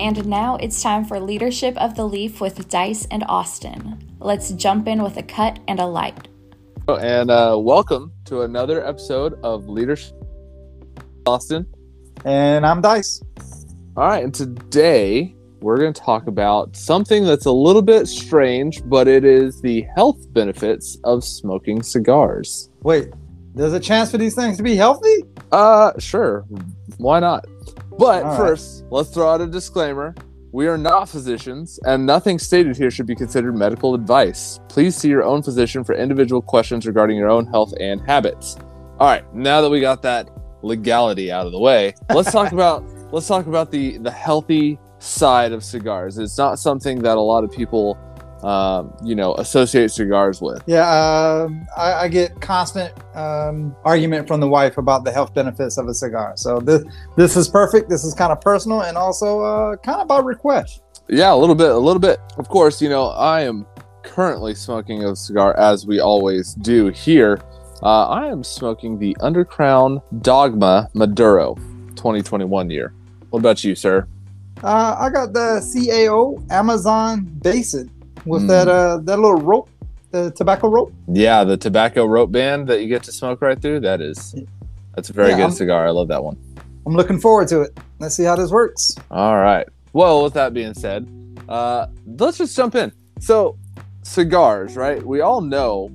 And now it's time for Leadership of the Leaf with Dice and Austin. Let's jump in with a cut and a light. And uh, welcome to another episode of Leadership Austin. And I'm Dice. All right, and today we're going to talk about something that's a little bit strange, but it is the health benefits of smoking cigars. Wait, there's a chance for these things to be healthy? Uh, sure. Why not? But All right. first, let's throw out a disclaimer. We are not physicians, and nothing stated here should be considered medical advice. Please see your own physician for individual questions regarding your own health and habits. All right, now that we got that legality out of the way, let's talk about let's talk about the the healthy side of cigars. It's not something that a lot of people, um, you know, associate cigars with. Yeah, um, I, I get constant um, argument from the wife about the health benefits of a cigar. So this this is perfect. This is kind of personal and also uh, kind of by request. Yeah, a little bit, a little bit. Of course, you know, I am currently smoking a cigar as we always do here. Uh, I am smoking the Undercrown Dogma Maduro 2021 year. What about you, sir? Uh, I got the CAO Amazon Basin with Mm. that uh, that little rope, the tobacco rope. Yeah, the tobacco rope band that you get to smoke right through. That is, that's a very Yeah, good I'm- cigar. I love that one. I'm looking forward to it. Let's see how this works. All right. Well, with that being said, uh, let's just jump in. So, cigars, right? We all know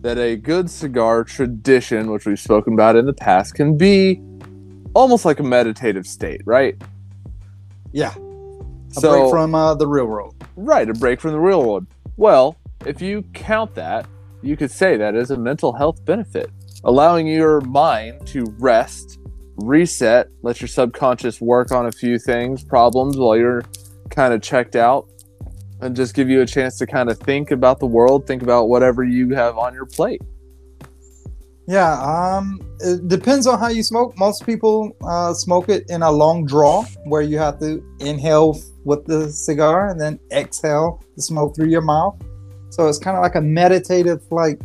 that a good cigar tradition, which we've spoken about in the past, can be almost like a meditative state, right? Yeah, a so, break from uh, the real world. Right, a break from the real world. Well, if you count that, you could say that is a mental health benefit, allowing your mind to rest, reset, let your subconscious work on a few things, problems while you're kind of checked out, and just give you a chance to kind of think about the world, think about whatever you have on your plate. Yeah, um, it depends on how you smoke. Most people uh, smoke it in a long draw where you have to inhale with the cigar and then exhale the smoke through your mouth. So it's kind of like a meditative, like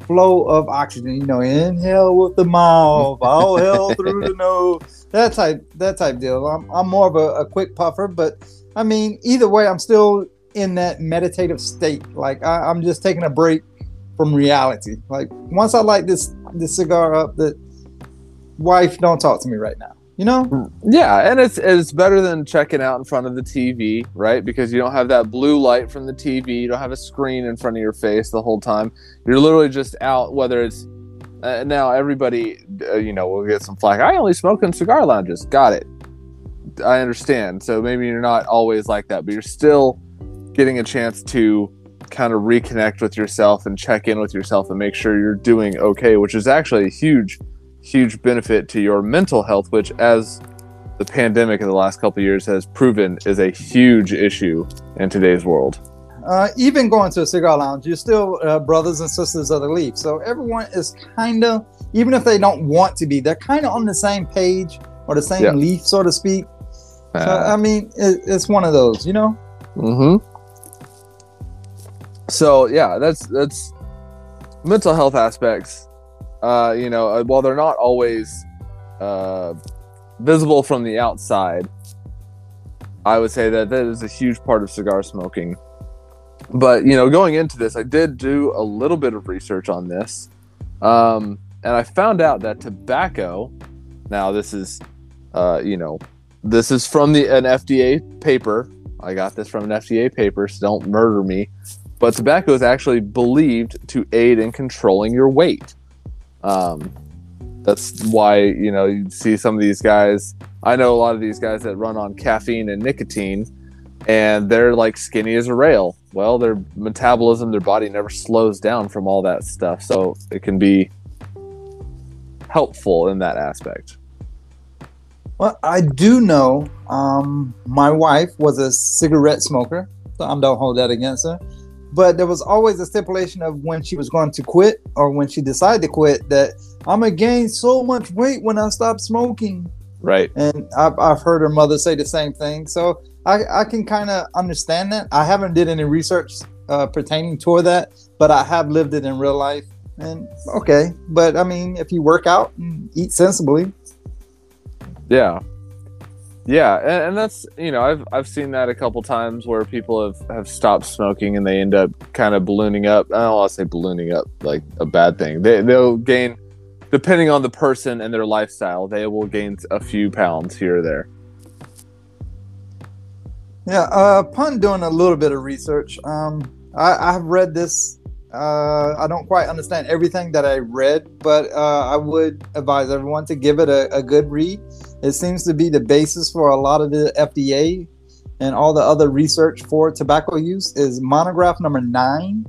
flow of oxygen. You know, inhale with the mouth, exhale through the nose. That type, that type deal. I'm, I'm more of a, a quick puffer, but I mean, either way, I'm still in that meditative state. Like I, I'm just taking a break from reality. Like once I light this this cigar up, that wife don't talk to me right now. You know? Yeah, and it's it's better than checking out in front of the TV, right? Because you don't have that blue light from the TV, you don't have a screen in front of your face the whole time. You're literally just out. Whether it's uh, now everybody, uh, you know, will get some flack. I only smoke in cigar lounges. Got it. I understand. So maybe you're not always like that, but you're still getting a chance to kind of reconnect with yourself and check in with yourself and make sure you're doing okay, which is actually a huge huge benefit to your mental health, which, as the pandemic of the last couple of years has proven, is a huge issue in today's world. Uh, even going to a cigar lounge, you're still uh, brothers and sisters of the leaf. So everyone is kind of, even if they don't want to be, they're kind of on the same page or the same Yeah. leaf, so to speak. So, Uh, I mean, it, it's one of those, you know? hmm So yeah, that's that's mental health aspects. Uh, you know, uh, while they're not always uh, visible from the outside, I would say that that is a huge part of cigar smoking. But you know, going into this, I did do a little bit of research on this, um, and I found out that tobacco. Now, this is, uh, you know, this is from the an FDA paper. I got this from an FDA paper, so don't murder me. But tobacco is actually believed to aid in controlling your weight. Um, that's why you know you see some of these guys. I know a lot of these guys that run on caffeine and nicotine, and they're like skinny as a rail. Well, their metabolism, their body never slows down from all that stuff, so it can be helpful in that aspect. Well, I do know um, my wife was a cigarette smoker, so I don't hold that against her. But there was always a stipulation of when she was going to quit or when she decided to quit that I'm gonna gain so much weight when I stop smoking. Right. And I've, I've heard her mother say the same thing. So I, I can kind of understand that. I haven't did any research uh, pertaining toward that, but I have lived it in real life. And okay, but I mean, if you work out and eat sensibly, Yeah. Yeah, and, and that's you know I've I've seen that a couple times where people have have stopped smoking and they end up kind of ballooning up. I don't want to say ballooning up like a bad thing. They they'll gain depending on the person and their lifestyle. They will gain a few pounds here or there. Yeah, uh, upon doing a little bit of research, um, I, have read this. Uh, I don't quite understand everything that I read, but uh, I would advise everyone to give it a, a good read. It seems to be the basis for a lot of the FDA and all the other research for tobacco use is monograph number nine.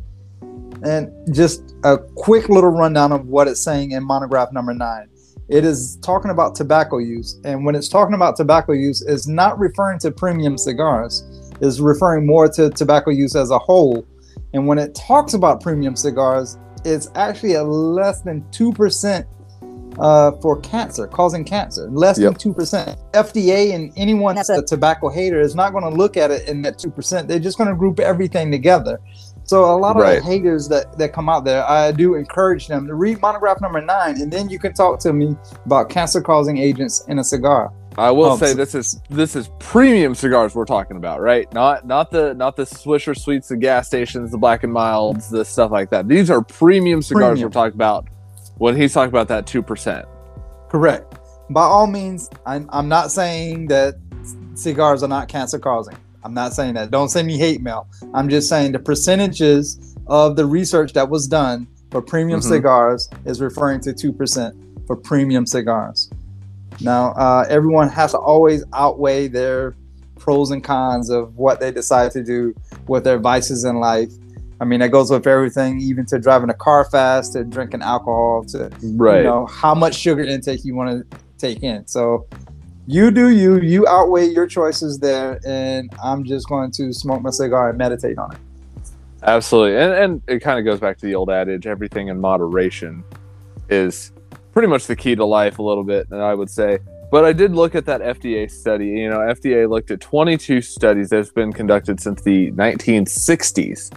And just a quick little rundown of what it's saying in monograph number nine. It is talking about tobacco use. And when it's talking about tobacco use, it's not referring to premium cigars, it's referring more to tobacco use as a whole. And when it talks about premium cigars, it's actually a less than 2% uh, for cancer, causing cancer, less Yep. than 2%. FDA and anyone that's a tobacco hater is not going to look at it in that 2%. They're just going to group everything together. So a lot of Right. the haters that, that come out there, I do encourage them to read monograph number nine, and then you can talk to me about cancer-causing agents in a cigar. I will Um, say this is this is premium cigars we're talking about, right? Not not the not the Swisher Sweets, the gas stations, the Black and Milds, the stuff like that. These are premium cigars Premium. we're talking about when he's talking about that two percent. Correct. By all means, I'm, I'm not saying that cigars are not cancer causing. I'm not saying that. Don't send me hate mail. I'm just saying the percentages of the research that was done for premium Mhm. cigars is referring to 2% for premium cigars. Now, uh, everyone has to always outweigh their pros and cons of what they decide to do with their vices in life. I mean, that goes with everything, even to driving a car fast, to drinking alcohol, to Right. you know how much sugar intake you want to take in so you do you you outweigh your choices there and i'm just going to smoke my cigar and meditate on it Absolutely. And and it kind of goes back to the old adage, everything in moderation is pretty much the key to life a little bit, and I would say. But I did look at that FDA study. You know, FDA looked at 22 studies that's been conducted since the 1960s.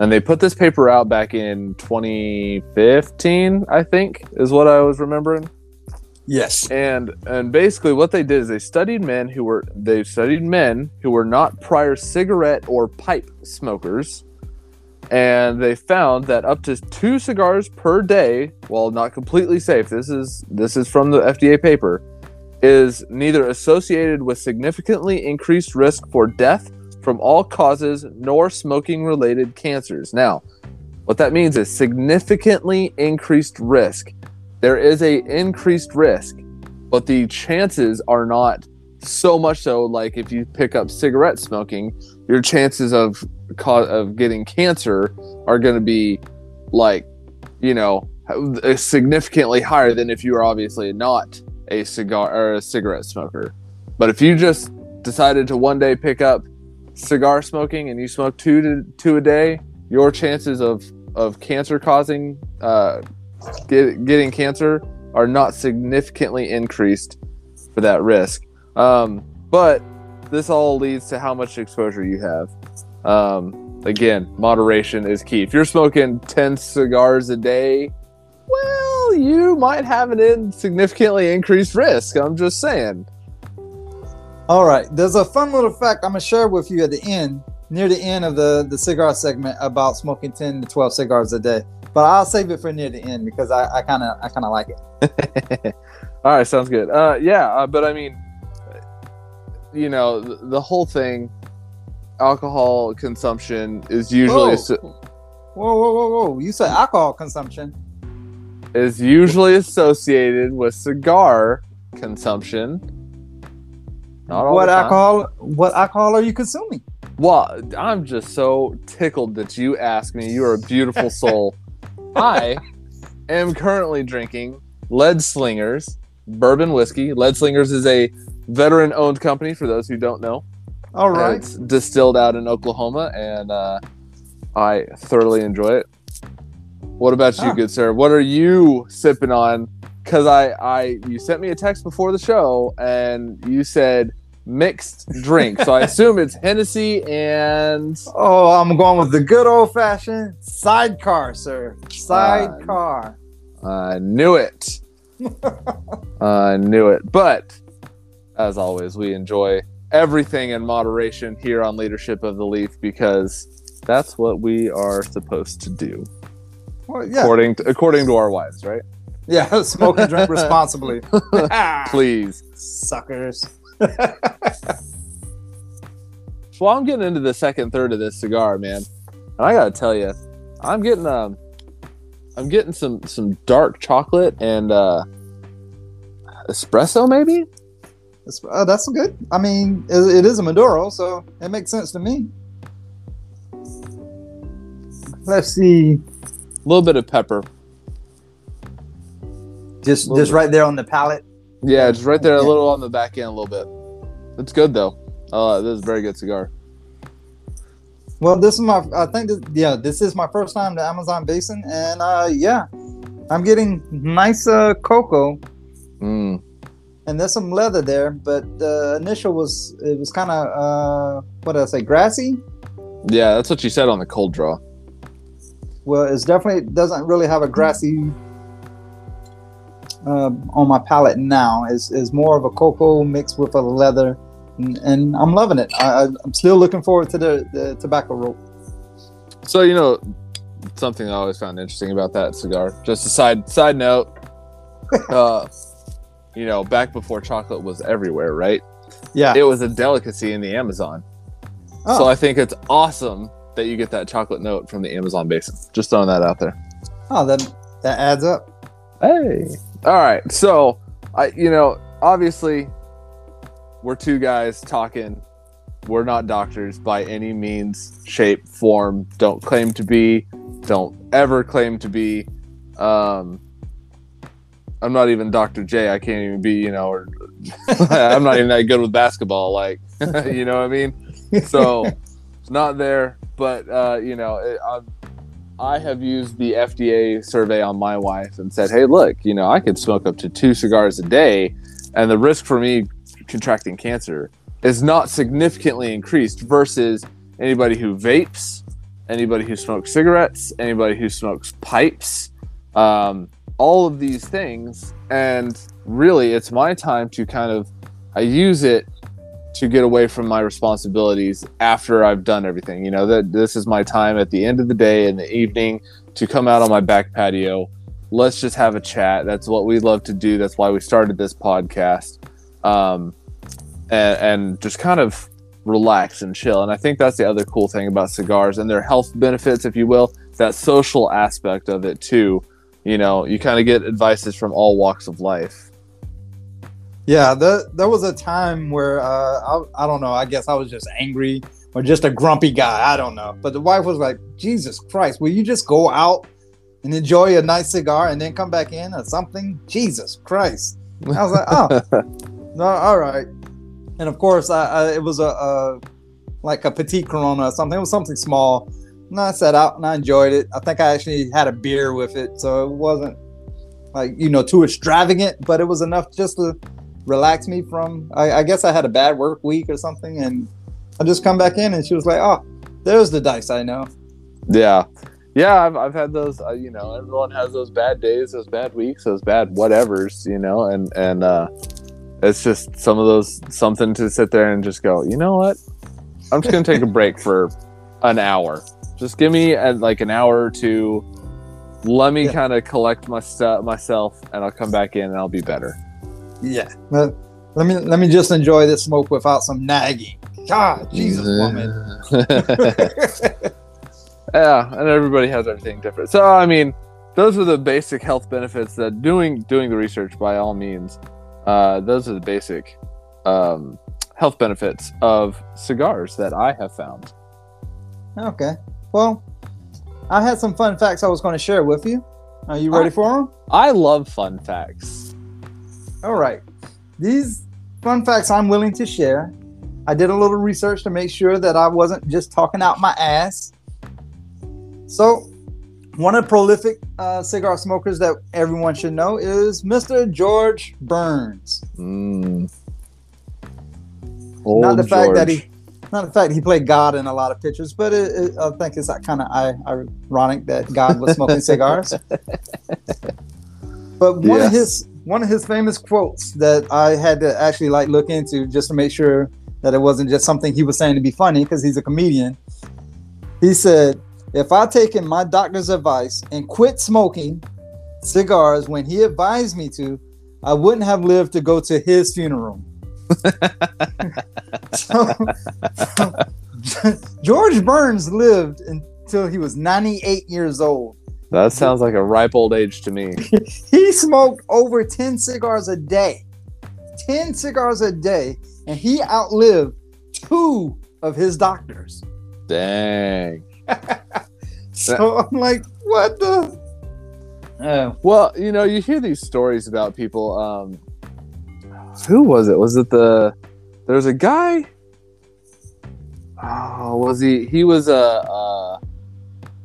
And they put this paper out back in 2015, I think, is what I was remembering. yes And and basically what they did is they studied men who were they studied men who were not prior cigarette or pipe smokers. And they found that up to two cigars per day, while not completely safe, this is this is from the FDA paper, is neither associated with significantly increased risk for death from all causes nor smoking related cancers. Now, what that means is significantly increased risk there is a increased risk but the chances are not so much so like if you pick up cigarette smoking your chances of of getting cancer are going to be like you know uh, significantly higher than if you are obviously not a cigar or a cigarette smoker but if you just decided to one day pick up cigar smoking and you smoke two to two a day your chances of of cancer causing uh, get, getting cancer are not significantly increased for that risk. Um, but this all leads to how much exposure you have. Um, again, moderation is key. If you're smoking 10 cigars a day, well, you might have an insignificantly increased risk. I'm just saying. All right there's a fun little fact i'm going to share with you at the end near the end of the the cigar segment about smoking 10 to 12 cigars a day but i'll save it for near the end because i kind of i kind of like it All right, sounds good. Uh, yeah, uh, but I mean, you know, the, the whole thing, alcohol consumption is usually Whoa. asso- whoa whoa whoa whoa you said alcohol consumption is usually associated with cigar consumption. Not all what alcohol what alcohol are you consuming Well, I'm just so tickled that you asked me. You are a beautiful soul. I am currently drinking Lead Slingers bourbon whiskey. Lead Slingers is a veteran-owned company. For those who don't know, all right, It's distilled out in Oklahoma, and uh, I thoroughly enjoy it. What about you, Ah. good sir? What are you sipping on? Because I, I, you sent me a text before the show, and you said mixed drink. so I assume it's Hennessy and Oh, I'm going with the good old fashioned sidecar, sir. Sidecar. I knew it. I knew it. But as always, we enjoy everything in moderation here on Leadership of the Leaf because that's what we are supposed to do, Well, yeah, according to, according to our wives, right? Yeah. Smoke and drink responsibly. Please. Suckers. well, I'm getting into the second third of this cigar, man, and I gotta tell you, I'm getting um, I'm getting some some dark chocolate and uh, espresso, maybe. That's, uh, that's good. I mean, it, it is a Maduro, so it makes sense to me. Let's see. A little bit of pepper. Just just bit. right there on the palate. Yeah, just right there, a little on the back end, a little bit. It's good though. Uh, this is a very good cigar. Well, this is my. I think this, yeah, this is my first time to Amazon Basin, and uh, yeah, I'm getting nice uh, cocoa, Mm. and there's some leather there. But the initial was it was kind of uh, what did I say, grassy. Yeah, that's what you said on the cold draw. Well, it's definitely doesn't really have a grassy uh, on my palate now. is it's more of a cocoa mixed with a leather, and, and I'm loving it. I, I'm still looking forward to the, the tobacco rope. So you know, something I always found interesting about that cigar. Just a side side note. uh, you know, back before chocolate was everywhere, right? Yeah. It was a delicacy in the Amazon. Oh. So I think it's awesome that you get that chocolate note from the Amazon basin. Just throwing that out there. oh, that that adds up. Hey. All right. So I, you know, obviously, we're two guys talking. We're not doctors by any means, shape, form. Don't claim to be. Don't ever claim to be. Um, I'm not even Dr. J. I can't even be. You know, or I'm not even that good with basketball. Like, you know what I mean? So, not there. But uh, you know, it, I have used the FDA survey on my wife and said, hey, look, you know, I could smoke up to two cigars a day, and the risk for me contracting cancer is not significantly increased versus anybody who vapes, anybody who smokes cigarettes, anybody who smokes pipes, um, all of these things. And really, it's my time to kind of, I use it to get away from my responsibilities after I've done everything. You know, that this is my time at the end of the day in the evening to come out on my back patio. Let's just have a chat. That's what we love to do. That's why we started this podcast. Um, and, and just kind of relax and chill. And I think that's the other cool thing about cigars and their health benefits, if you will, that social aspect of it too. You know, you kind of get advices from all walks of life. Yeah, the, there was a time where uh, I, I don't know. I guess I was just angry or just a grumpy guy. I don't know. But the wife was like, "Jesus Christ, will you just go out and enjoy a nice cigar and then come back in or something?" Jesus Christ. I was like, "Oh, no, all right." And of course, I, I it was a, a like a petite Corona or something. It was something small. And I sat out and I enjoyed it. I think I actually had a beer with it, so it wasn't like you know too extravagant, but it was enough just to relax me from. I, I guess I had a bad work week or something, and I just come back in, and she was like, "Oh, there's the dice I know." Yeah. Yeah, I've, I've had those, uh, you know, everyone has those bad days, those bad weeks, those bad whatevers, you know, and, and, uh, it's just some of those, something to sit there and just go, you know what? I'm just going to take a break for an hour. Just give me uh like an hour or two. Let me Yeah. kind of collect my stuff myself and I'll come back in and I'll be better. Yeah. Let, let me let me just enjoy this smoke without some nagging. God, Jesus, woman. yeah and everybody has everything different so i mean those are the basic health benefits that doing doing the research by all means uh, those are the basic um, health benefits of cigars that i have found Okay. Well, I had some fun facts I was going to share with you. Are you ready for them? i love fun facts All right. These fun facts I'm willing to share. I did a little research to make sure that I wasn't just talking out my ass. So, one of the prolific uh, cigar smokers that everyone should know is Mr. George Burns. mm. not the Old fact that he, not the fact he played God in a lot of pictures, but it, it, I think it's kind of ironic that God was smoking cigars. But one Yes. of his one of his famous quotes that I had to actually like look into just to make sure that it wasn't just something he was saying to be funny because he's a comedian. He said, "If I taken my doctor's advice and quit smoking cigars when he advised me to, I wouldn't have lived to go to his funeral." so, George Burns lived until he was 98 years old. That sounds like a ripe old age to me. he smoked over 10 cigars a day. 10 cigars a day, and he outlived two of his doctors. Dang. so I'm like, what the? Oh. Well, you know, you hear these stories about people. Um, who was it? Was it the? There's a guy. Oh, was he? He was a, a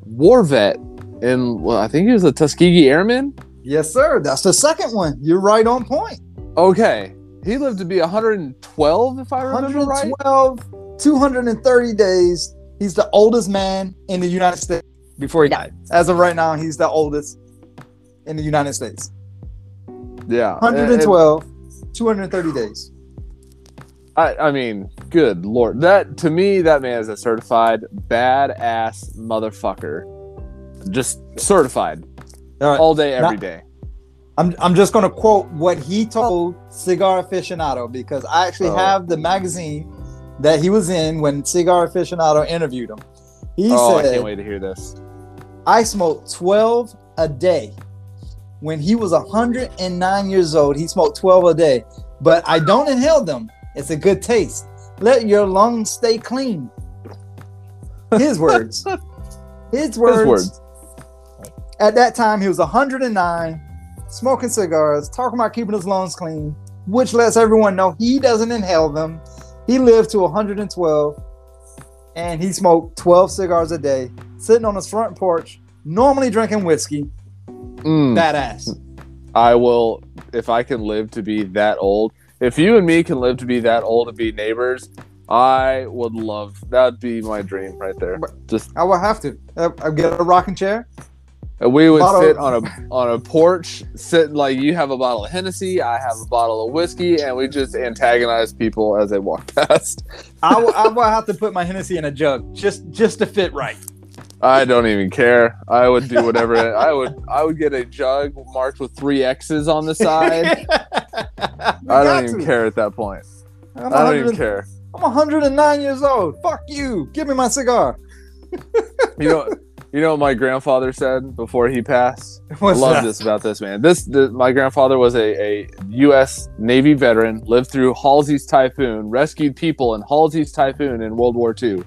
war vet in. Well, I think he was a Tuskegee Airman. Yes, sir. That's the second one. You're right on point. Okay, he lived to be 112, if I remember 112, right. 230 days. He's the oldest man in the United States before he died. As of right now, he's the oldest in the United States. Yeah. 112, and, 230 days. I, I mean, good lord. That to me, that man is a certified badass motherfucker. Just certified. All, right. All day, every now, day. I'm, I'm just going to quote what he told Cigar Aficionado because I actually oh. have the magazine that he was in when Cigar Aficionado interviewed him. He oh, said, I can't wait to hear this. I smoked 12 a day. When he was 109 years old, he smoked 12 a day. But I don't inhale them. It's a good taste. Let your lungs stay clean. His words. His words. His words. At that time, he was 109, smoking cigars, talking about keeping his lungs clean, which lets everyone know he doesn't inhale them. He lived to 112 and he smoked 12 cigars a day, sitting on his front porch, normally drinking whiskey. Mm. Badass. I will, if I can live to be that old, if you and me can live to be that old and be neighbors, I would love that'd be my dream right there. Just I would have to. I get a rocking chair. And we would bottle. sit on a on a porch, sit like you have a bottle of Hennessy, I have a bottle of whiskey, and we just antagonize people as they walk past. I, w- I will have to put my Hennessy in a jug just just to fit right. I don't even care. I would do whatever. I would. I would get a jug marked with three X's on the side. I don't even to. care at that point. I'm I do not even care. I'm 109 years old. Fuck you. Give me my cigar. you know. You know what my grandfather said before he passed? What's I love that? this about this man. This the, my grandfather was a, a U.S. Navy veteran, lived through Halsey's typhoon, rescued people in Halsey's typhoon in World War II.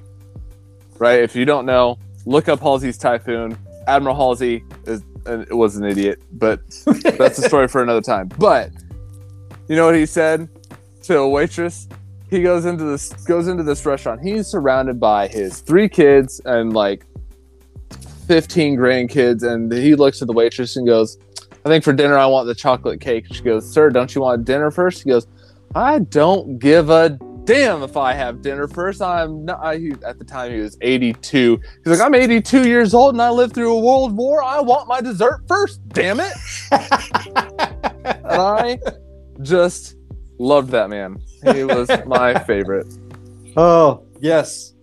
Right? If you don't know, look up Halsey's Typhoon. Admiral Halsey is uh, was an idiot, but that's a story for another time. But you know what he said to a waitress? He goes into this goes into this restaurant. He's surrounded by his three kids and like 15 grandkids, and he looks at the waitress and goes, I think for dinner I want the chocolate cake. She goes, Sir, don't you want dinner first? He goes, I don't give a damn if I have dinner first. I'm not, I, at the time he was 82. He's like, I'm 82 years old and I lived through a world war. I want my dessert first. Damn it. and I just loved that man. He was my favorite. Oh, yes.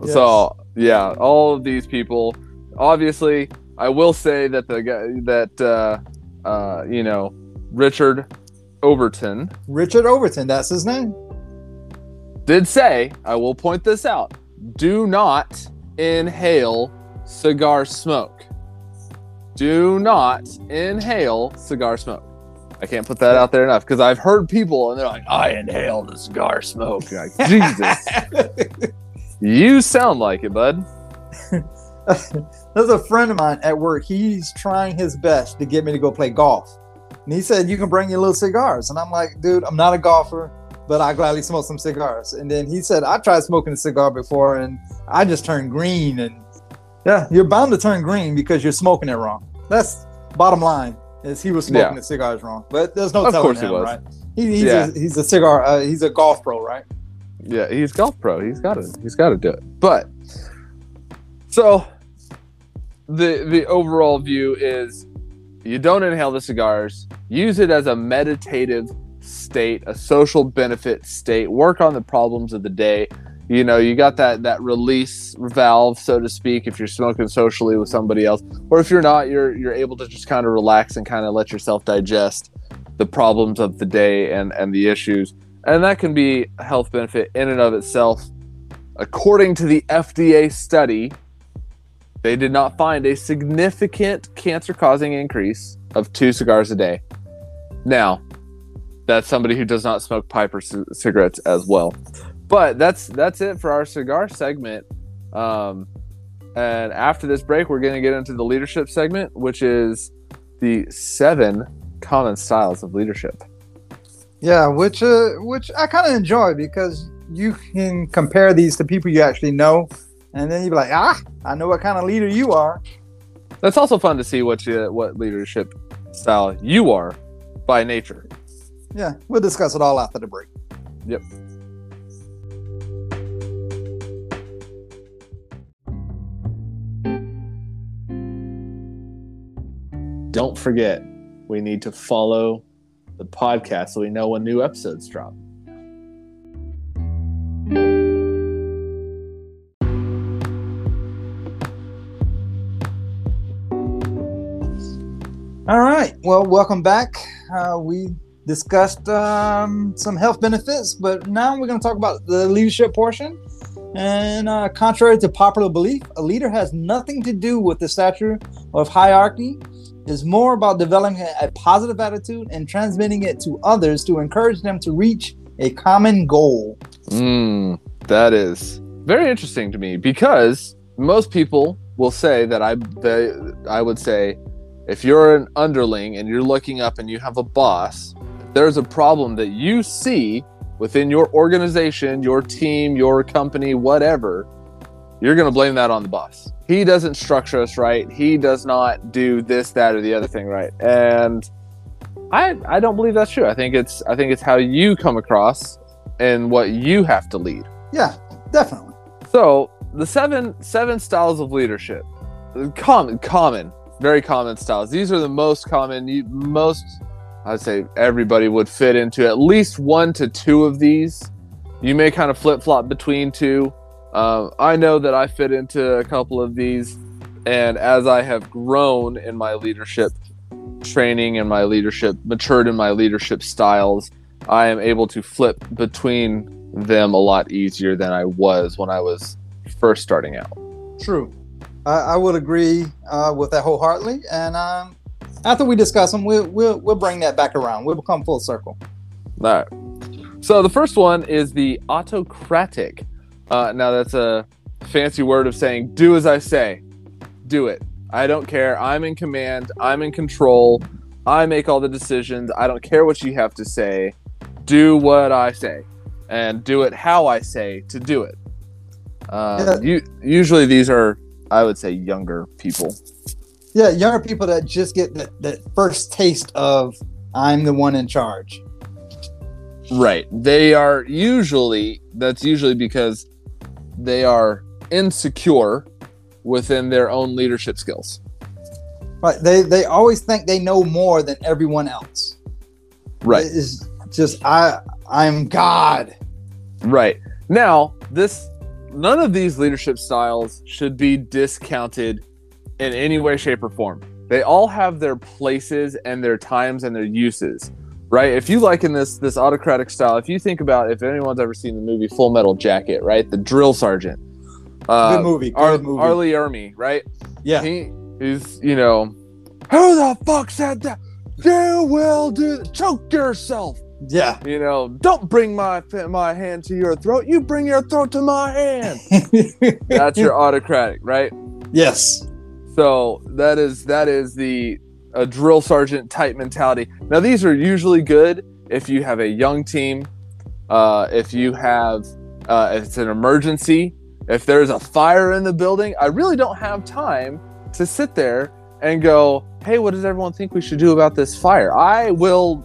yes. So, yeah, all of these people, obviously, I will say that the guy that, uh, uh, you know, Richard Overton. Richard Overton, that's his name did say, I will point this out do not inhale cigar smoke. Do not inhale cigar smoke. I can't put that out there enough because I've heard people and they're like, I inhale the cigar smoke. Like, Jesus. you sound like it, bud. There's a friend of mine at work. He's trying his best to get me to go play golf. And he said, You can bring your little cigars. And I'm like, Dude, I'm not a golfer but I gladly smoke some cigars. And then he said, I tried smoking a cigar before and I just turned green. And yeah, you're bound to turn green because you're smoking it wrong. That's bottom line is he was smoking yeah. the cigars wrong. But there's no of telling him, right? He, he's, yeah. a, he's a cigar, uh, he's a golf pro, right? Yeah, he's golf pro. He's got to, he's got to do it. But so the, the overall view is you don't inhale the cigars. Use it as a meditative state, a social benefit state. Work on the problems of the day. You know, you got that that release valve, so to speak, if you're smoking socially with somebody else, or if you're not, you're you're able to just kind of relax and kind of let yourself digest the problems of the day and and the issues, and that can be a health benefit in and of itself. According to the FDA study, they did not find a significant cancer causing increase of two cigars a day. Now, that's somebody who does not smoke pipe or c- cigarettes as well. But that's that's it for our cigar segment. Um, and after this break, we're going to get into the leadership segment, which is the seven common styles of leadership. Yeah, which uh, which I kind of enjoy because you can compare these to people you actually know, and then you'd be like, ah, I know what kind of leader you are. That's also fun to see what you, what leadership style you are by nature. Yeah, we'll discuss it all after the break. Yep. Don't forget, we need to follow the podcast so we know when new episodes drop. Right. Well, welcome back. Uh, we discussed um, some health benefits, but now we're going to talk about the leadership portion. And uh, contrary to popular belief, a leader has nothing to do with the stature of hierarchy. It's more about developing a positive attitude and transmitting it to others to encourage them to reach a common goal. Mm, that is very interesting to me because most people will say that I they, I would say if you're an underling and you're looking up and you have a boss, there's a problem that you see within your organization, your team, your company, whatever, you're going to blame that on the boss. He doesn't structure us right. He does not do this, that, or the other thing right. And I I don't believe that's true. I think it's I think it's how you come across and what you have to lead. Yeah, definitely. So the seven seven styles of leadership, common common, very common styles. These are the most common. Most I'd say everybody would fit into at least one to two of these. You may kind of flip flop between two. Um, I know that I fit into a couple of these, and as I have grown in my leadership training and my leadership, matured in my leadership styles, I am able to flip between them a lot easier than I was when I was first starting out. True. I, I would agree uh, with that wholeheartedly. And um, after we discuss them, we'll, we'll, we'll bring that back around. We'll come full circle. All right. So the first one is the autocratic. Uh, now that's a fancy word of saying do as I say, do it. I don't care. I'm in command. I'm in control. I make all the decisions. I don't care what you have to say. Do what I say, and do it how I say to do it. Um, Yeah. you, usually these are, I would say, younger people. Yeah, younger people that just get that, that first taste of I'm the one in charge. Right. They are usually that's usually because they are insecure within their own leadership skills. Right. They they always think they know more than everyone else. Right. It's just I I'm God. Right. Now, this none of these leadership styles should be discounted in any way shape or form. They all have their places and their times and their uses. Right? If you like in this this autocratic style, if you think about if anyone's ever seen the movie Full Metal Jacket, right? The drill sergeant. Uh, Good movie. Good Ar- movie. R. Lee Ermey, right? yeah. He is, you know, who the fuck said that? You will do. Choke yourself. Yeah. You know, don't bring my my hand to your throat. You bring your throat to my hand. That's your autocratic, right? yes. So that is that is the a drill sergeant type mentality. Now these are usually good if you have a young team, uh, if you have uh, if it's an emergency, if there's a fire in the building. I really don't have time to sit there and go, "Hey, what does everyone think we should do about this fire?" I will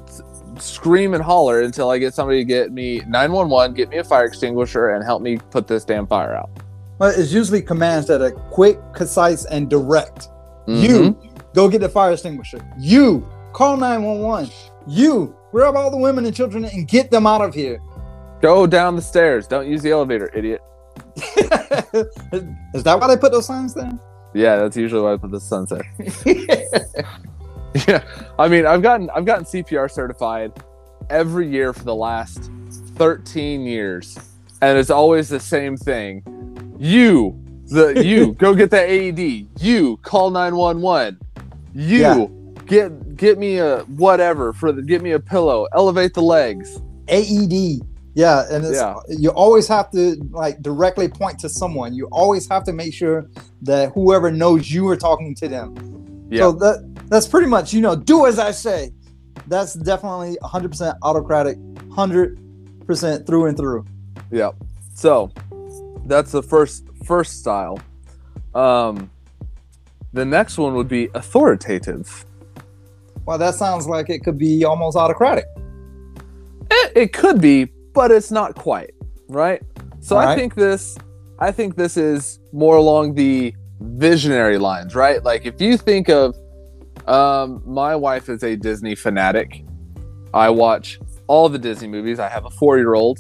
scream and holler until I get somebody to get me 911, get me a fire extinguisher, and help me put this damn fire out. Well, it's usually commands that are quick, concise, and direct. Mhm. You, go get the fire extinguisher. You call 911. You grab all the women and children and get them out of here. Go down the stairs. Don't use the elevator, idiot. Is that why they put those signs there? Yeah, that's usually why I put the sunset. yeah, I mean, I've gotten I've gotten CPR certified every year for the last 13 years, and it's always the same thing. You, the you, go get the AED. You call 911. You Yeah. get get me a whatever for the get me a pillow. Elevate the legs. AED. Yeah, and it's, Yeah. you always have to like directly point to someone. You always have to make sure that whoever knows you are talking to them. Yeah, So that that's pretty much you know do as I say. That's definitely 100% autocratic, 100% through and through. yeah. So that's the first first style. Um, the next one would be authoritative. Well, that sounds like it could be almost autocratic. It, it could be, but it's not quite, right? So I think this I think this is more along the visionary lines, right? Like if you think of um my wife is a Disney fanatic. I watch all the Disney movies. I have a 4-year-old.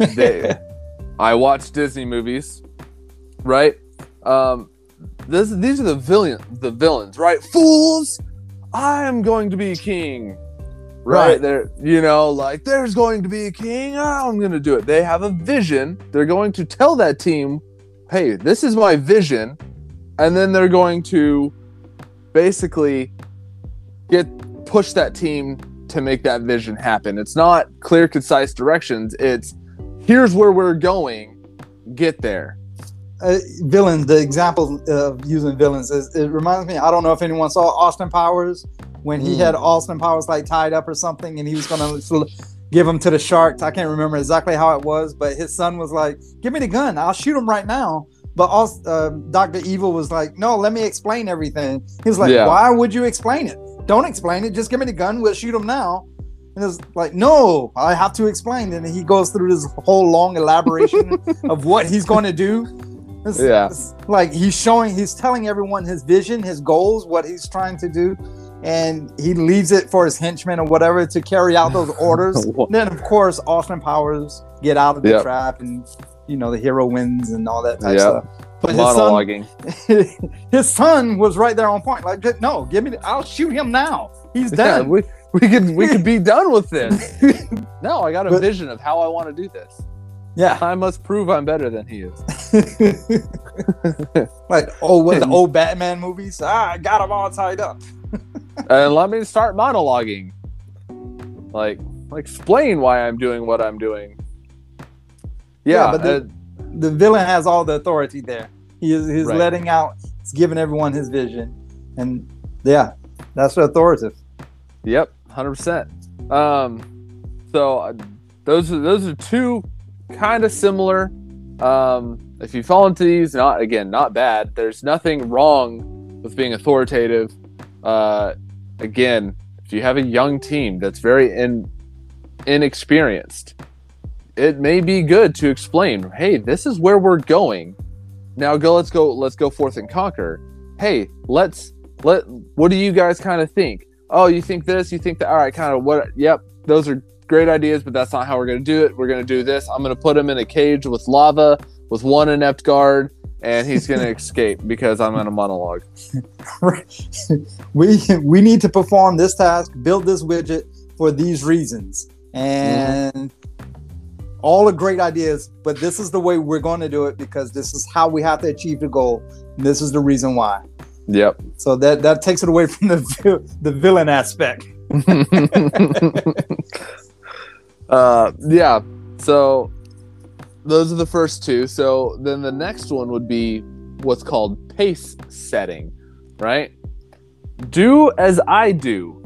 I watch Disney movies, right? Um this these are the villain the villains, right? Fools! I am going to be king right Right. there you know like there's going to be a king oh, i'm going to do it they have a vision they're going to tell that team hey this is my vision and then they're going to basically get push that team to make that vision happen. It's not clear concise directions. It's here's where we're going. Get there. Uh, villain the example of using villains is it reminds me i don't know if anyone saw austin powers when he Mm. had austin powers like tied up or something and he was gonna sl- give him to the sharks. I can't remember exactly how it was but his son was like give me the gun. I'll shoot him right now but also, uh, dr evil was like no let me explain everything. He's like Yeah. why would you explain it? Don't explain it. Just give me the gun. We'll shoot him now. And it's like no i have to explain. And he goes through this whole long elaboration of what he's going to do. It's, Yeah. it's like he's showing, he's telling everyone his vision, his goals, what he's trying to do, and he leaves it for his henchmen or whatever to carry out those orders. then, of course, Austin Powers get out of the Yep. trap, and you know the hero wins and all that type Yep. stuff. But his son, monologuing his son was right there on point. Like, no, give me, the, I'll shoot him now. He's yeah, done. we, we could we could be done with this no i got a But- vision of how i want to do this yeah. i must prove i'm better than he is like, oh, what the old Batman movies? Ah, I got them all tied up. and let me start monologuing. Like, explain why I'm doing what I'm doing. Yeah, Yeah, but the- uh, the villain has all the authority there. He is he's Right. letting out, he's giving everyone his vision, and yeah, that's authoritative. yep, hundred percent. Um, so uh, those are those are two kind of similar. Um, if you fall into these, not again, not bad. There's nothing wrong with being authoritative. Uh, again, if you have a young team that's very in inexperienced, it may be good to explain, hey, this is where we're going. Now go let's go let's go forth and conquer. Hey, let's let what do you guys kind of think? Oh, you think this, you think that all right, kind of what yep, those are great ideas, but that's not how we're gonna do it. We're gonna do this. I'm gonna put him in a cage with lava with one inept guard, and he's gonna escape because I'm in a monologue. we we need to perform this task, build this widget for these reasons, mm-hmm. and all the great ideas. But this is the way we're going to do it because this is how we have to achieve the goal. And this is the reason why. Yep. So that that takes it away from the the villain aspect. uh, yeah. So those are the first two. So then the next one would be what's called pace setting, right? Do as I do.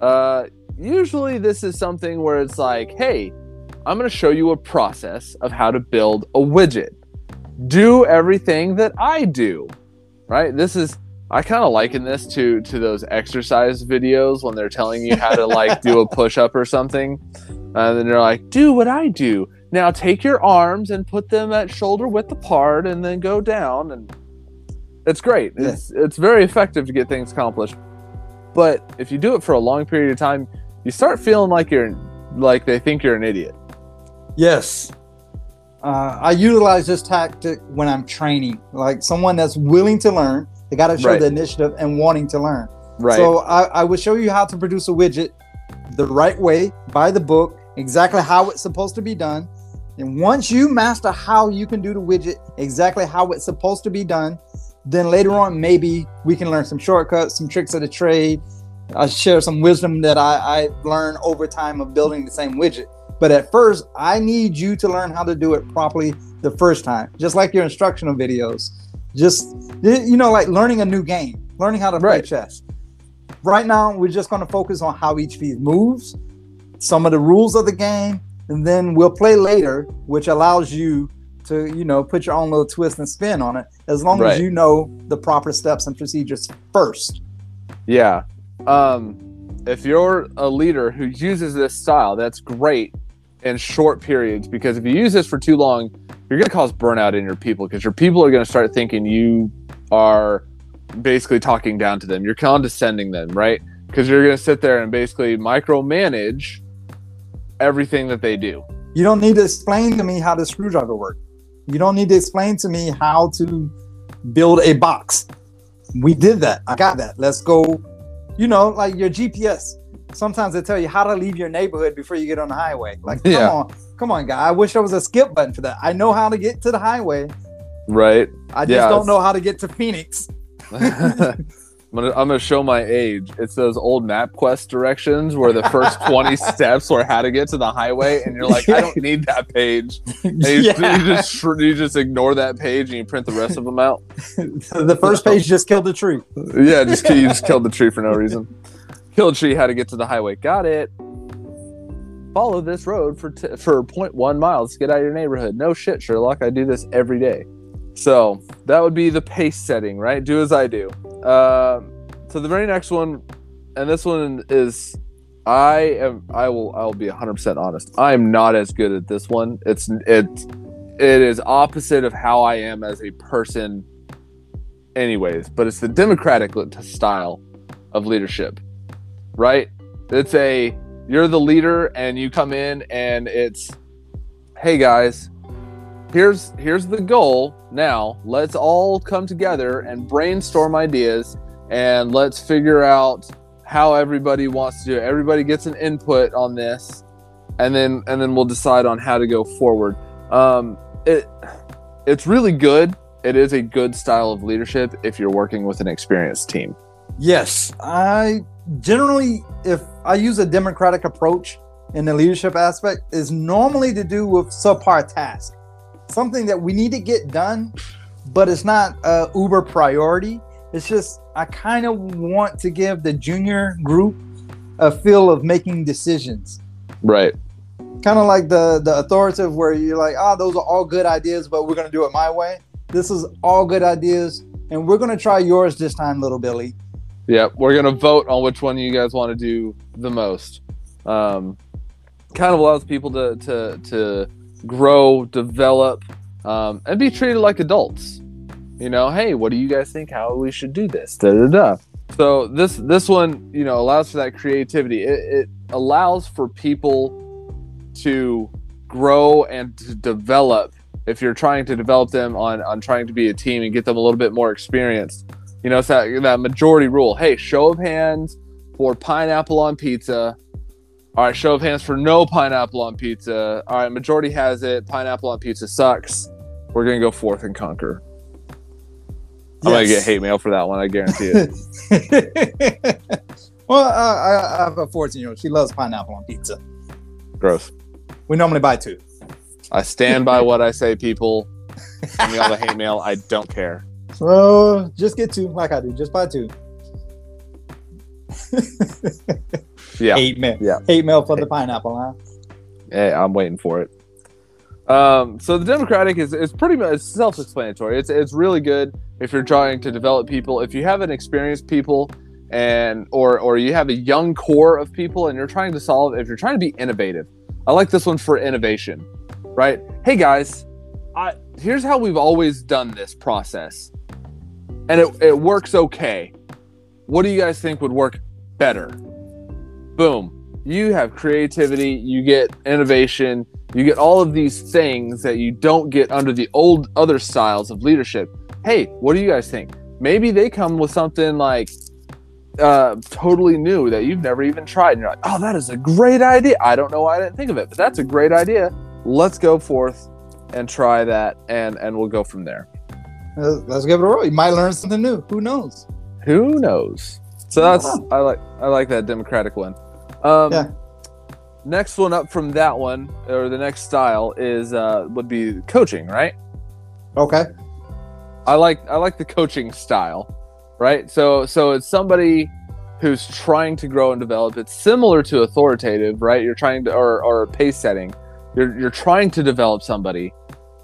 Uh, usually this is something where it's like, hey, I'm going to show you a process of how to build a widget. Do everything that I do, right? This is I kind of liken this to to those exercise videos when they're telling you how to like do a push up or something, and then they're like, "Do what I do." Now take your arms and put them at shoulder width apart, and then go down. And It's great. Yeah. It's it's very effective to get things accomplished. But if you do it for a long period of time, you start feeling like you're like they think you're an idiot. Yes. Uh, I utilize this tactic when I'm training, like someone that's willing to learn. They got to show Right. the initiative and wanting to learn. Right. So I, I would show you how to produce a widget the right way by the book, exactly how it's supposed to be done. And once you master how you can do the widget exactly how it's supposed to be done, then later on maybe we can learn some shortcuts, some tricks of the trade. I share some wisdom that I, I learned over time of building the same widget. But at first, I need you to learn how to do it properly the first time, just like your instructional videos. Just you know, like learning a new game, learning how to play Right. chess. Right now, we're just going to focus on how each piece moves, some of the rules of the game, and then we'll play later, which allows you to, you know, put your own little twist and spin on it, as long Right. as you know the proper steps and procedures first. Yeah. Um, if you're a leader who uses this style, that's great in short periods because if you use this for too long, you're going to cause burnout in your people because your people are going to start thinking you are basically talking down to them. You're condescending them, right? Because you're going to sit there and basically micromanage everything that they do. You don't need to explain to me how the screwdriver works. You don't need to explain to me how to build a box. We did that. I got that. Let's go. You know, like your GPS. Sometimes they tell you how to leave your neighborhood before you get on the highway. Like, come Yeah. on, come on, guy. I wish there was a skip button for that. I know how to get to the highway. Right? I just Yeah, don't it's- know how to get to Phoenix. I'm gonna, I'm gonna show my age. It's those old MapQuest directions where the first 20 steps were how to get to the highway, and you're like, I don't need that page. You, yeah. you just you just ignore that page and you print the rest of them out. the first page just killed the tree. Yeah, just you just killed the tree for no reason. Killed tree how to get to the highway. Got it. Follow this road for t- for 0.1 miles get out of your neighborhood. No shit, Sherlock. I do this every day. So that would be the pace setting, right? Do as I do. Um, so the very next one, and this one is, I am. I will. I will be 100 percent honest. I am not as good at this one. It's it. It is opposite of how I am as a person. Anyways, but it's the democratic style of leadership, right? It's a you're the leader and you come in and it's, hey guys, here's here's the goal. Now let's all come together and brainstorm ideas and let's figure out how everybody wants to do it. Everybody gets an input on this and then and then we'll decide on how to go forward. Um it it's really good. It is a good style of leadership if you're working with an experienced team. Yes, I generally, if I use a democratic approach in the leadership aspect, is normally to do with subpar task, something that we need to get done, but it's not a uber priority. It's just I kind of want to give the junior group a feel of making decisions, right kind of like the the authoritative, where you're like, oh, those are all good ideas, but we're gonna do it my way. This is all good ideas, and we're gonna try yours this time, little Billy. Yep, we're gonna vote on which one you guys want to do the most. Um, kind of allows people to to to grow, develop, um, and be treated like adults. You know, hey, what do you guys think? How we should do this? Da da da. So this this one, you know, allows for that creativity. It, it allows for people to grow and to develop. If you're trying to develop them on on trying to be a team and get them a little bit more experienced, you know, it's that, that majority rule. Hey, show of hands for pineapple on pizza. All right, show of hands for no pineapple on pizza. All right, majority has it. Pineapple on pizza sucks. We're gonna go forth and conquer. I'm gonna get hate mail for that one. I guarantee it. well, uh, I, I have a 14 year old. She loves pineapple on pizza. Gross. We normally buy two. I stand by what I say, people. Send me all the hate mail. I don't care. So just get two, like I do. Just buy two. Yeah. Eight mil. Yeah. Hate mail for the pineapple, huh? Hey, I'm waiting for it. Um, so the Democratic is, is pretty much it's self-explanatory. It's it's really good if you're trying to develop people. If you have an experienced people and or or you have a young core of people and you're trying to solve if you're trying to be innovative. I like this one for innovation. Right? Hey guys, I here's how we've always done this process. and it, it works okay. What do you guys think would work better? Boom. You have creativity, you get innovation, you get all of these things that you don't get under the old other styles of leadership. Hey, what do you guys think? Maybe they come with something like uh, totally new that you've never even tried. And you're like, oh, that is a great idea. I don't know why I didn't think of it, but that's a great idea. Let's go forth and try that, and and we'll go from there. Let's give it a roll. You might learn something new. Who knows? Who knows? So that's I like I like that democratic one. Um, Yeah. Next one up from that one, or the next style is uh, would be coaching, right? Okay. I like I like the coaching style, right? So so it's somebody who's trying to grow and develop. It's similar to authoritative, right? You're trying to or or pace setting. You're you're trying to develop somebody,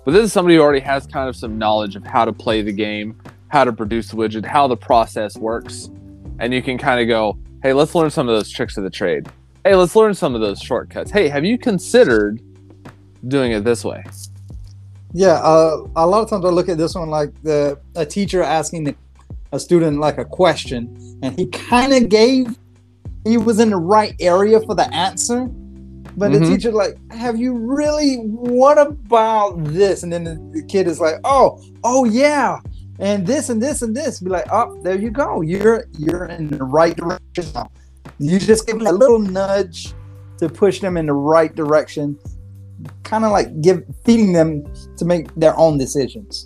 but this is somebody who already has kind of some knowledge of how to play the game, how to produce the widget, how the process works, and you can kind of go, hey, let's learn some of those tricks of the trade. Hey, let's learn some of those shortcuts. Hey, have you considered doing it this way? Yeah. Uh, a lot of times I look at this one like the a teacher asking a student like a question, and he kind of gave, he was in the right area for the answer, but Mhm. the teacher like, have you really? What about this? And then the, the kid is like, oh, oh yeah, and this and this and this. Be like, oh, there you go. You're you're in the right direction now. You just give them a little nudge to push them in the right direction kind of like give feeding them to make their own decisions.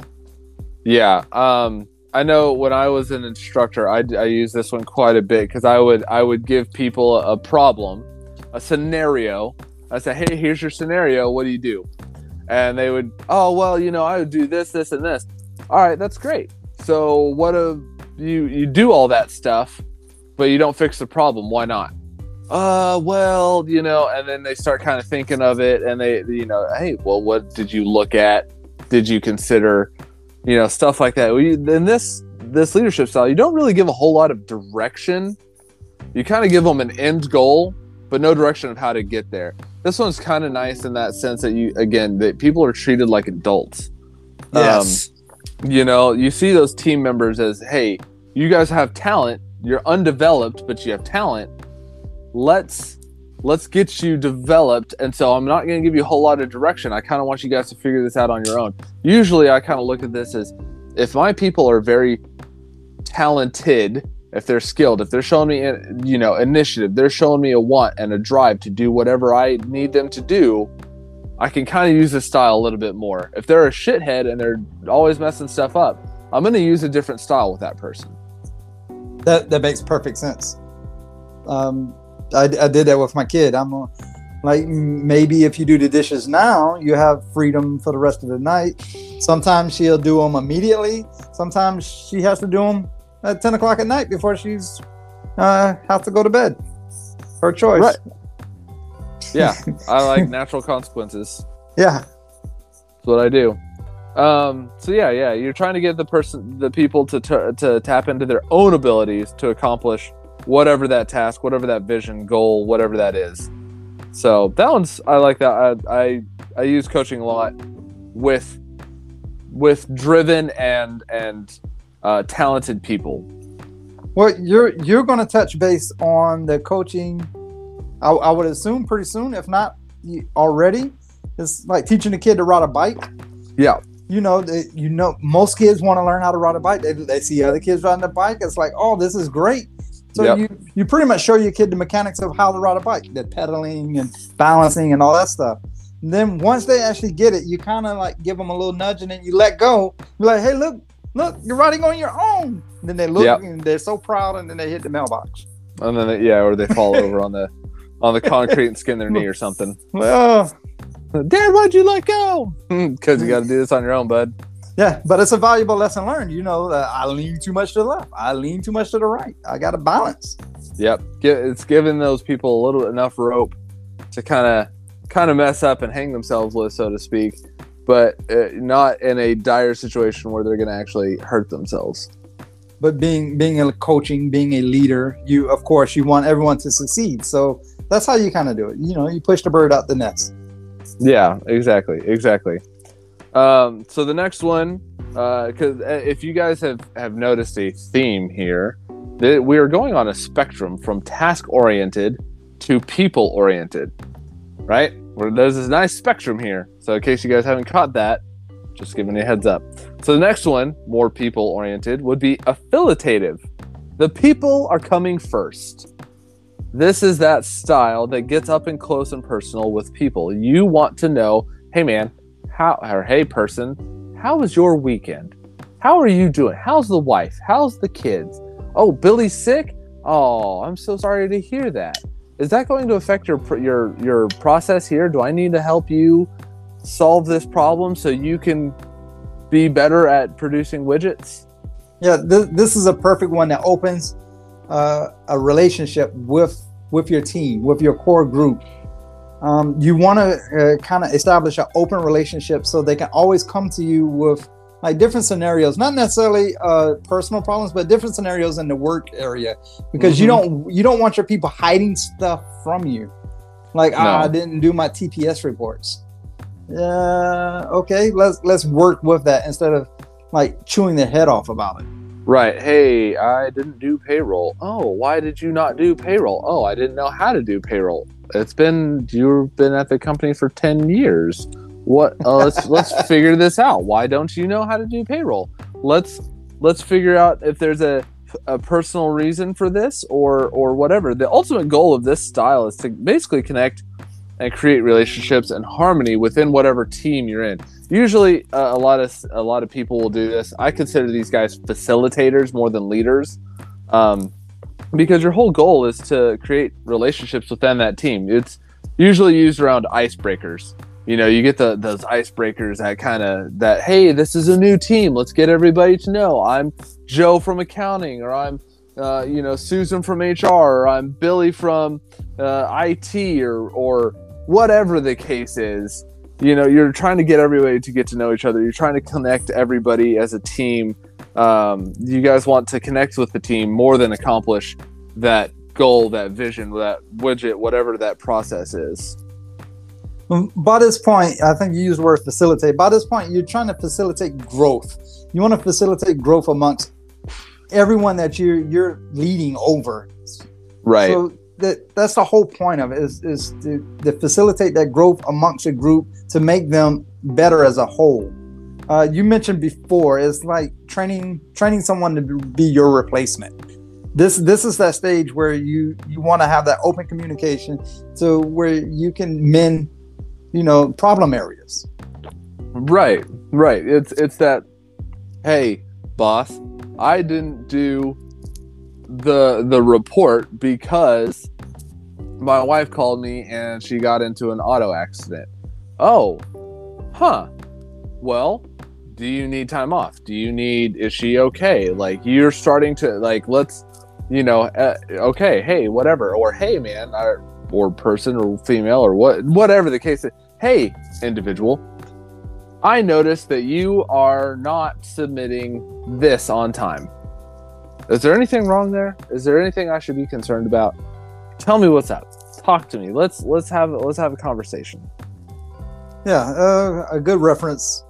Yeah, um, I know when I was an instructor, I, I use this one quite a bit because I would I would give people a problem, a scenario. I say, hey, here's your scenario. What do you do? And they would, oh well, you know, I would do this, this, and this. All right, that's great. So what if you you do all that stuff, but you don't fix the problem? Why not? Uh, well, you know, and then they start kind of thinking of it, and they, you know, hey, well, what did you look at? Did you consider? you know stuff like that we, in this this leadership style you don't really give a whole lot of direction you kind of give them an end goal but no direction of how to get there. This one's kind of nice in that sense that you again that people are treated like adults. Um, yes. you know you see those team members as hey you guys have talent you're undeveloped but you have talent. Let's let's get you developed and so i'm not going to give you a whole lot of direction. I kind of want you guys to figure this out on your own. Usually i kind of look at this as if my people are very talented if they're skilled if they're showing me you know initiative they're showing me a want and a drive to do whatever i need them to do i can kind of use this style a little bit more if they're a shithead and they're always messing stuff up i'm going to use a different style with that person that that makes perfect sense. Um, I, I did that with my kid. I'm uh, like maybe if you do the dishes now, you have freedom for the rest of the night. Sometimes she'll do them immediately. Sometimes she has to do them at ten o'clock at night before she's uh, has to go to bed. Her choice. Right. yeah i like natural consequences Yeah. That's what I do. Um, so yeah, yeah, you're trying to get the person, the people to t- to tap into their own abilities to accomplish whatever that task, whatever that vision, goal, whatever that is. So that one's I like that. I I, I use coaching a lot with with driven and and uh, talented people. Well, you're you're going to touch base on the coaching. I, I would assume pretty soon, if not already. It's like teaching a kid to ride a bike. Yeah, You know, they, you know, most kids want to learn how to ride a bike. They, they see other kids riding a bike. It's like, oh, this is great. So Yep. you you pretty much show your kid the mechanics of how to ride a bike, the pedaling and balancing and all that stuff. And then once they actually get it, you kind of like give them a little nudge and then you let go. You're like, hey, look, look, you're riding on your own. And then they look Yep. and they're so proud, and then they hit the mailbox. and then they, yeah, or they fall over on the on the concrete and skin their knee or something. Well, Dad, why'd you let go? Because you got to do this on your own, bud. yeah, but it's a valuable lesson learned. You know, uh, I lean too much to the left. I lean too much to the right. I got to balance. Yep, it's giving those people a little enough rope to kind of kind of mess up and hang themselves with, so to speak, but uh, not in a dire situation where they're going to actually hurt themselves. but being being a coaching being a leader you of course you want everyone to succeed so that's how you kind of do it you know you push the bird out the nest Yeah, exactly, exactly. Um, so the next one, because uh, if you guys have have noticed a theme here, that we are going on a spectrum from task oriented to people oriented, right? There's this nice spectrum here. So in case you guys haven't caught that, just giving you a heads up. So the next one, more people oriented, would be affiliative. The people are coming first. This is that style that gets up and close and personal with people. You want to know, hey man, how or hey person, how was your weekend? How are you doing? How's the wife? How's the kids? Oh, Billy's sick? Oh, I'm so sorry to hear that. Is that going to affect your your your process here? Do I need to help you solve this problem so you can be better at producing widgets? Yeah, this, this is a perfect one that opens uh, a relationship with with your team, with your core group. Um, you want to uh, kind of establish an open relationship so they can always come to you with like different scenarios, not necessarily uh, personal problems, but different scenarios in the work area, because mm-hmm. you don't you don't want your people hiding stuff from you. Like no. ah, I didn't do my TPS reports uh, okay, let's let's work with that instead of like chewing their head off about it. Right. Hey, I didn't do payroll. Oh, why did you not do payroll? Oh, I didn't know how to do payroll. It's been you've been at the company for ten years. What? Uh, let's let's figure this out. Why don't you know how to do payroll? Let's let's figure out if there's a a personal reason for this or or whatever. The ultimate goal of this style is to basically connect and create relationships and harmony within whatever team you're in. Usually, uh, a lot of a lot of people will do this. I consider these guys facilitators more than leaders, um, because your whole goal is to create relationships within that team. It's usually used around icebreakers. You know, you get the those icebreakers that kind of that. Hey, this is a new team. Let's get everybody to know I'm Joe from accounting, or I'm uh, you know Susan from HR, or I'm Billy from uh, IT, or or whatever the case is, you know, you're trying to get everybody to get to know each other. You're trying to connect everybody as a team. Um, you guys want to connect with the team more than accomplish that goal, that vision, that widget, whatever that process is. By this point, I think you use the word facilitate. By this point, you're trying to facilitate growth. You want to facilitate growth amongst everyone that you're you're leading over. Right. So that that's the whole point of it is is to, to facilitate that growth amongst a group to make them better as a whole. Uh, you mentioned before it's like training training someone to be your replacement. This this is that stage where you you want to have that open communication to where you can mend, you know, problem areas. Right, right. It's it's that. Hey, boss, I didn't do the the report because my wife called me and she got into an auto accident. Oh, huh. Well, do you need time off? Do you need? Is she okay? Like you're starting to like let's, you know, uh, okay, hey, whatever, or hey, man, or, or person or female or what, whatever the case. Is. Hey, individual, I noticed that you are not submitting this on time. Is there anything wrong there? Is there anything I should be concerned about? Tell me what's up. Talk to me. Let's let's have let's have a conversation. Yeah, uh, a good reference.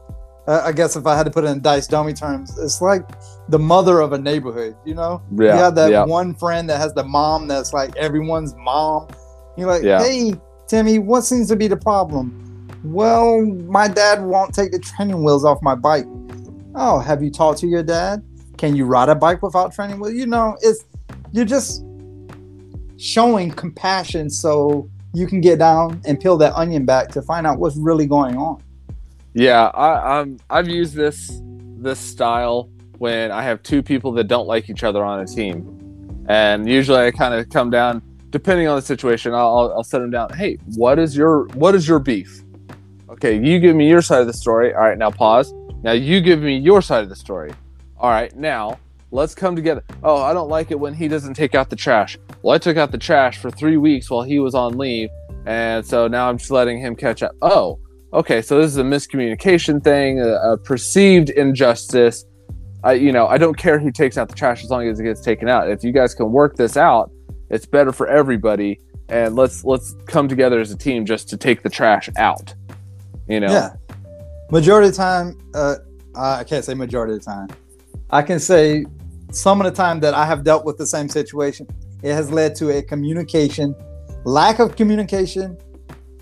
Uh, I guess if I had to put it in dice dummy terms, it's like the mother of a neighborhood. You know, yeah, you have that yeah. one friend that has the mom that's like everyone's mom. You're like, yeah. hey, Timmy, what seems to be the problem? Well, my dad won't take the training wheels off my bike. Oh, have you talked to your dad? Can you ride a bike without training? Well, you know, it's you're just showing compassion so you can get down and peel that onion back to find out what's really going on. Yeah, I, I'm I've used this this style when I have two people that don't like each other on a team, and usually I kind of come down depending on the situation. I'll, I'll set them down. Hey, what is your what is your beef? Okay, you give me your side of the story. All right, now pause. Now you give me your side of the story. All right, now let's come together. Oh, I don't like it when he doesn't take out the trash. Well, I took out the trash for three weeks while he was on leave, and so now I'm just letting him catch up. Oh, okay, so this is a miscommunication thing, a, a perceived injustice. I, you know, I don't care who takes out the trash as long as it gets taken out. If you guys can work this out, it's better for everybody. And let's let's come together as a team just to take the trash out. You know. Yeah. majority of the time, uh, I can't say majority of the time. I can say some of the time that I have dealt with the same situation, it has led to a communication, lack of communication,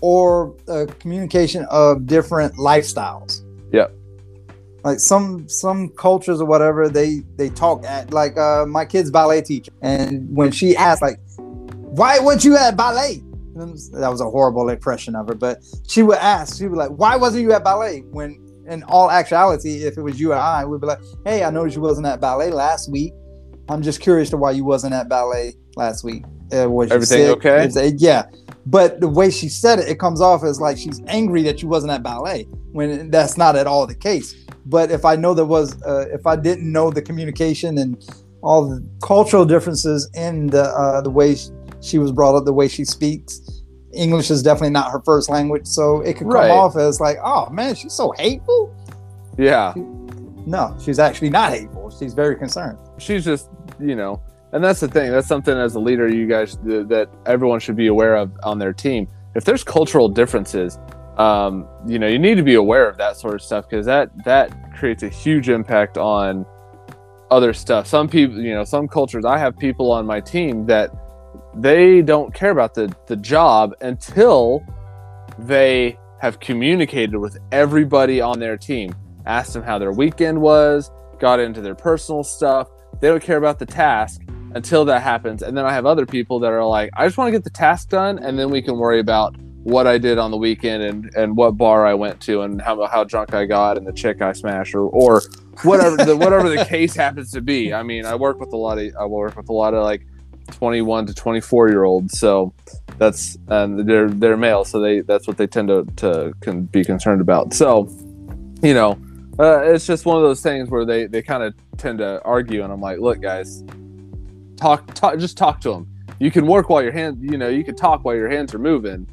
or a communication of different lifestyles. Yep. Like some some cultures or whatever, they they talk at like uh, my kid's ballet teacher, and when she asked like, "Why weren't you at ballet?" That was a horrible impression of her, but she would ask, she would like, "Why wasn't you at ballet?" When in all actuality, if it was you or I, we'd be like, "Hey, I noticed you wasn't at ballet last week. I'm just curious to why you wasn't at ballet last week. Uh, was Everything sick?" okay? A- yeah, but the way she said it, it comes off as like she's angry that you wasn't at ballet when that's not at all the case. But if I know there was, uh, if I didn't know the communication and all the cultural differences in the uh, the way she was brought up, the way she speaks. English is definitely not her first language, so it could come Right. off as like, "Oh man, she's so hateful." Yeah. No, she's actually not hateful. She's very concerned. she's just you know and that's the thing that's something as a leader you guys th- that everyone should be aware of on their team if there's cultural differences um, you know you need to be aware of that sort of stuff because that that creates a huge impact on other stuff. Some people you know some cultures i have people on my team that they don't care about the the job until they have communicated with everybody on their team. Asked them how their weekend was got into their personal stuff. They don't care about the task until that happens. And then i have other people that are like i just want to get the task done and then we can worry about what i did on the weekend and and what bar i went to and how, how drunk i got and the chick i smashed or or whatever the whatever the case happens to be. I mean i work with a lot of i work with a lot of like 21 to 24 year olds so that's and they're they're male so they that's what they tend to to can be concerned about. So you know uh, it's just one of those things where they they kind of tend to argue and i'm like look guys talk talk just talk to them you can work while your hand you know you can talk while your hands are moving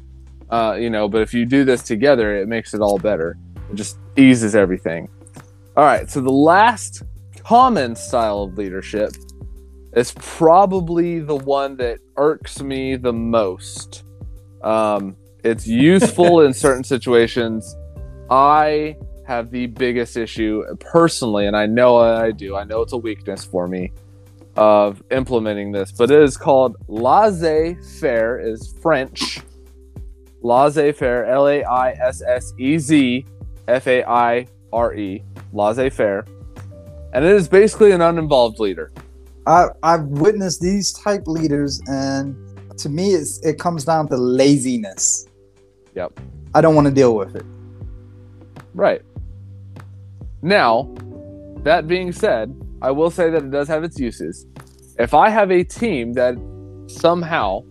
uh, you know but if you do this together it makes it all better it just eases everything all right so the last common style of leadership is probably the one that irks me the most um, it's useful in certain situations i have the biggest issue personally and i know i do i know it's a weakness for me of implementing this, but it is called laissez faire. is French. Laissez faire, L A I S S E Z F A I R E, laissez faire, and it is basically an uninvolved leader. I, I've witnessed these type leaders, and to me, it's, it comes down to laziness. Yep. I don't want to deal with it. Right. Now, that being said, I will say that it does have its uses. If I have a team that somehow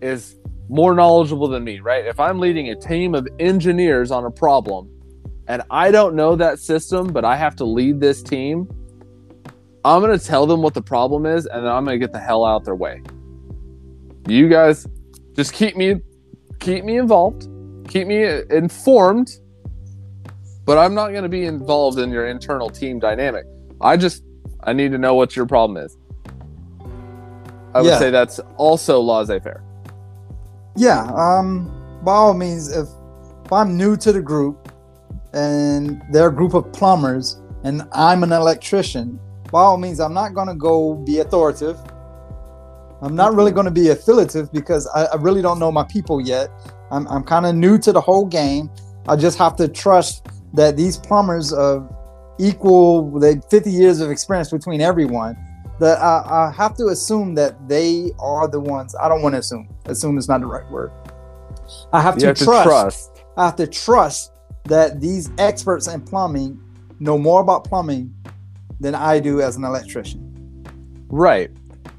is more knowledgeable than me, right? If I'm leading a team of engineers on a problem and I don't know that system, but I have to lead this team, I'm going to tell them what the problem is and then I'm going to get the hell out their way. You guys just keep me keep me involved, keep me informed, but I'm not going to be involved in your internal team dynamic. I just I need to know what your problem is. I would Yeah. say that's also laissez-faire. Yeah. Um. By all means, if if I'm new to the group and they're a group of plumbers and I'm an electrician, by all means, I'm not gonna go be authoritative. I'm not really gonna be affiliative because I, I really don't know my people yet. I'm I'm kind of new to the whole game. I just have to trust that these plumbers of equal they 50 years of experience between everyone that I, I have to assume that they are the ones i don't want to assume assume is not the right word i have, to, have to trust, trust. i have to trust that these experts in plumbing know more about plumbing than i do as an electrician Right.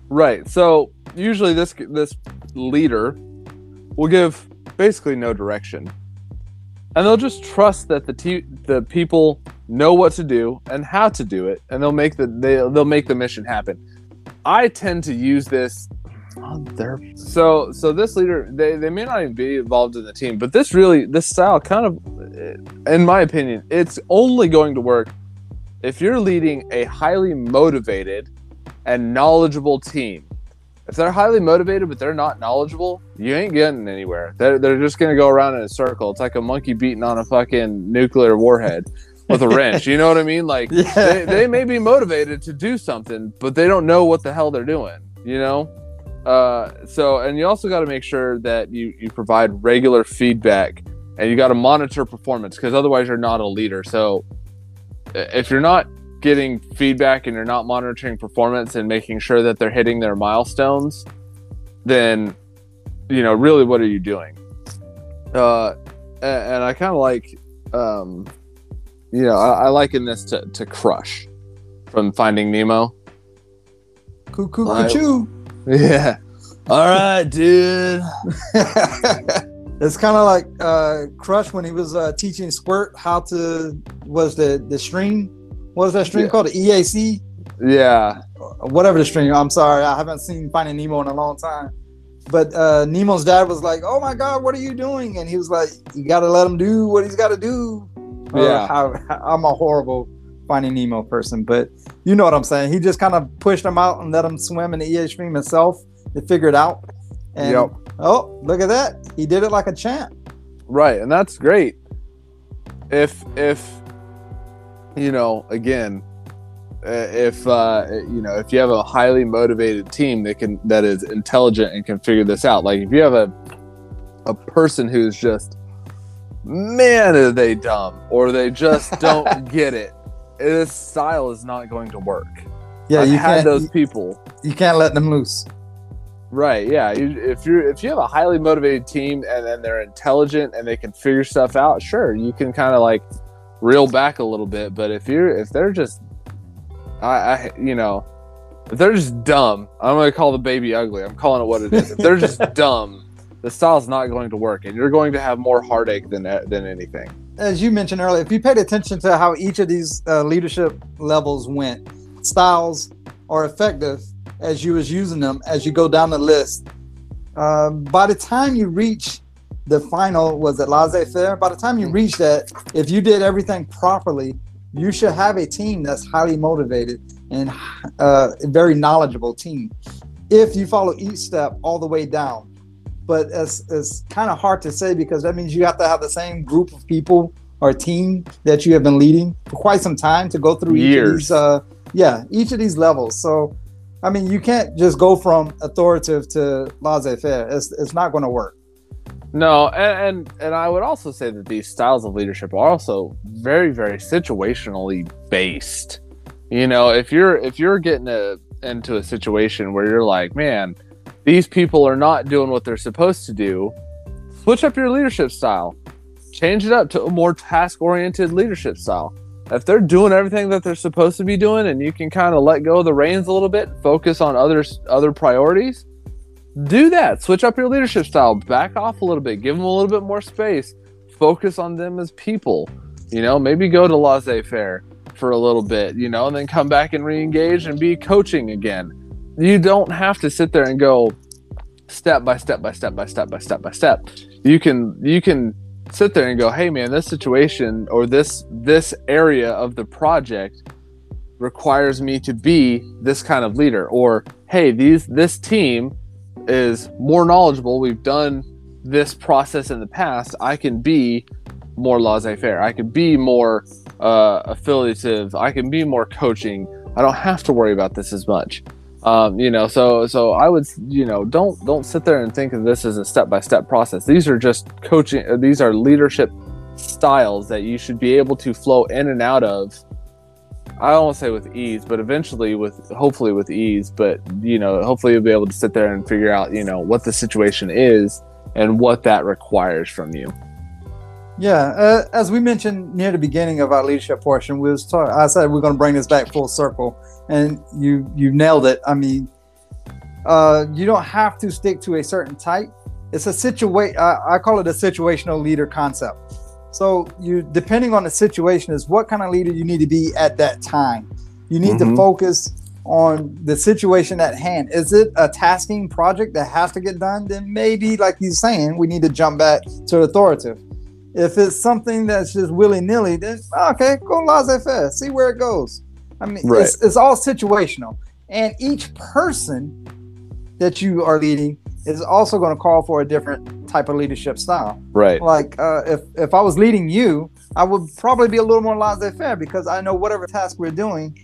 Right. So usually this this leader will give basically no direction. And they'll just trust that the te- the people know what to do and how to do it and they'll make the they, they'll make the mission happen. I tend to use this so so this leader they, they may not even be involved in the team but this really this style kind of eh, in my opinion it's only going to work if you're leading a highly motivated and knowledgeable team if they're highly motivated but they're not knowledgeable, you ain't getting anywhere. They're, they're just gonna go around in a circle. It's like a monkey beating on a fucking nuclear warhead with a wrench. You know what I mean? Like Yeah. they, they may be motivated to do something, but they don't know what the hell they're doing. You know. Uh, so and you also got to make sure that you you provide regular feedback and you got to monitor performance because otherwise you're not a leader. So if you're not getting feedback and you're not monitoring performance and making sure that they're hitting their milestones, then you know really what are you doing? Uh, a- and I kind of like, um, you know, I, I liken this to to Crush from Finding Nemo. Cuckoo, cuckoo. Yeah. All right, dude. it's kind of like uh, Crush when he was uh, teaching Squirt how to was the the stream. What was that stream Yeah. called? The EAC, Yeah. Whatever the stream. I'm sorry, I haven't seen Finding Nemo in a long time. But uh, Nemo's dad was like, "Oh my God, what are you doing?" And he was like, "You got to let him do what he's got to do." Uh, Yeah. how, I'm a horrible Finding Nemo person, but you know what I'm saying. He just kind of pushed him out and let him swim in the EA stream himself to figure it out. And Yep. oh, look at that! He did it like a champ. Right, and that's great. If if you know, again, uh, if uh, you know, if you have a highly motivated team that can that is intelligent and can figure this out, like if you have a a person who's just man, are they dumb or they just don't get it, this style is not going to work. Yeah, I've you had those people. you can't let them loose. Right. Yeah. You, if you're if you have a highly motivated team and then they're intelligent and they can figure stuff out, sure, you can kind of like reel back a little bit. But if you're if they're just, I, I you know, if they're just dumb, I'm gonna call the baby ugly. I'm calling it what it is. If they're just dumb, the style's not going to work, and you're going to have more heartache than than anything. as you mentioned earlier, if you paid attention to how each of these uh, leadership levels went, styles are effective as you was using them as you go down the list. Um, by the time you reach the final, was at laissez-faire? By the time you reach that, if you did everything properly, you should have a team that's highly motivated and uh, a very knowledgeable team. If you follow each step all the way down, but it's, it's kind of hard to say because that means you have to have the same group of people or team that you have been leading for quite some time to go through each of these uh yeah each of these levels. So i mean you can't just go from authoritative to laissez-faire. It's, it's not going to work No, and, and and I would also say that these styles of leadership are also very, very situationally based. You know, if you're if you're getting a, into a situation where you're like, man, these people are not doing what they're supposed to do, switch up your leadership style, change it up to a more task oriented leadership style. If they're doing everything that they're supposed to be doing, and you can kind of let go of the reins a little bit, focus on others other priorities, do that. Switch up your leadership style. Back off a little bit. Give them a little bit more space. Focus on them as people. You know, maybe go to laissez faire for a little bit, you know, and then come back and re engage and be coaching again. You don't have to sit there and go step by step by step by step by step by step. You can, you can sit there and go, hey man, this situation or this, this area of the project requires me to be this kind of leader or hey these this team is more knowledgeable. We've done this process in the past. I can be more laissez-faire. I can be more uh, affiliative. I can be more coaching. I don't have to worry about this as much. Um, you know, so so I would, you know, don't don't sit there and think of this as a step-by-step process. These are just coaching. These are leadership styles that you should be able to flow in and out of I don't want to say with ease, but eventually with hopefully with ease. But you know, hopefully you'll be able to sit there and figure out, you know, what the situation is and what that requires from you. yeah uh, as we mentioned near the beginning of our leadership portion we was talking i said we're going to bring this back full circle and you you nailed it i mean uh, you don't have to stick to a certain type it's a situation I call it a situational leader concept so you depending on the situation is what kind of leader you need to be at that time. You need to Mhm. focus on the situation at hand. Is it a tasking project that has to get done? Then maybe like you're saying we need to jump back to authoritative. If it's something that's just willy-nilly then okay go laissez-faire see where it goes. I mean Right. it's, it's all situational. And each person that you are leading is also going to call for a different type of leadership style. Right. Like uh, if if I was leading you, I would probably be a little more laissez-faire because I know whatever task we're doing,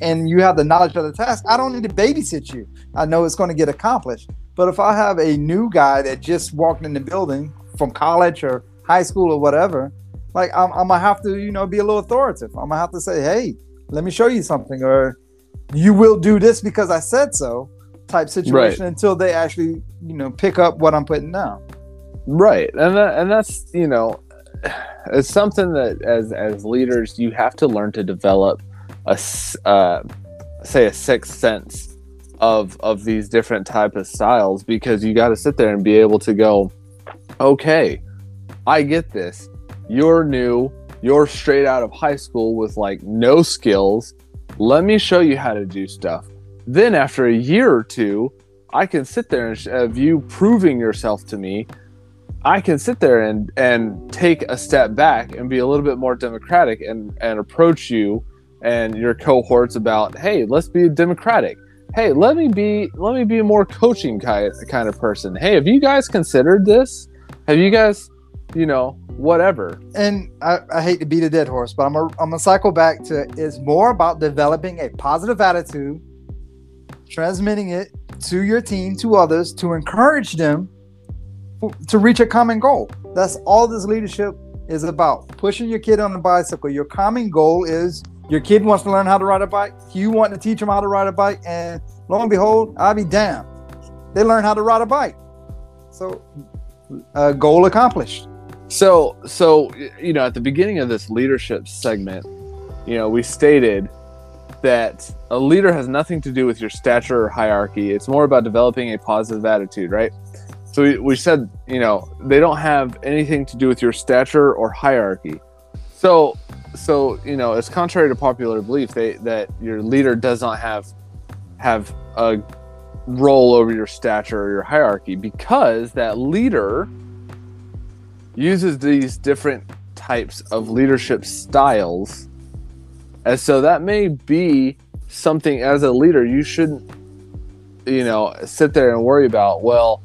and you have the knowledge of the task. I don't need to babysit you. I know it's going to get accomplished. But if I have a new guy that just walked in the building from college or high school or whatever, like I'm, I'm gonna have to, you know, be a little authoritative. I'm gonna have to say, hey, let me show you something, or you will do this because I said so, type situation until they actually, you know, pick up what I'm putting down. Right, and that, and that's you know, it's something that as as leaders you have to learn to develop a uh, say a sixth sense of of these different type of styles because you got to sit there and be able to go, okay, I get this. You're new. You're straight out of high school with like no skills. Let me show you how to do stuff. Then after a year or two, I can sit there and of you proving yourself to me. I can sit there and and take a step back and be a little bit more democratic and and approach you and your cohorts about, hey, let's be democratic. Hey, let me be let me be a more coaching kind kind of person. Hey, have you guys considered this? Have you guys, you know, whatever? and I, I hate to beat a dead horse, but I'm gonna I'm gonna cycle back to it's more about developing a positive attitude, transmitting it to your team, to others, to encourage them to reach a common goal. That's all this leadership is about. Pushing your kid on the bicycle. Your common goal is your kid wants to learn how to ride a bike. You want to teach them how to ride a bike, and lo and behold, I'll be damned. They learn how to ride a bike. So, uh, goal accomplished. So, so you know, at the beginning of this leadership segment, you know, we stated that a leader has nothing to do with your stature or hierarchy. It's more about developing a positive attitude, right? So we, we said, you know, they don't have anything to do with your stature or hierarchy. So, so you know, it's contrary to popular belief they, that your leader does not have have a role over your stature or your hierarchy because that leader uses these different types of leadership styles. And so that may be something as a leader you shouldn't, you know, sit there and worry about, well,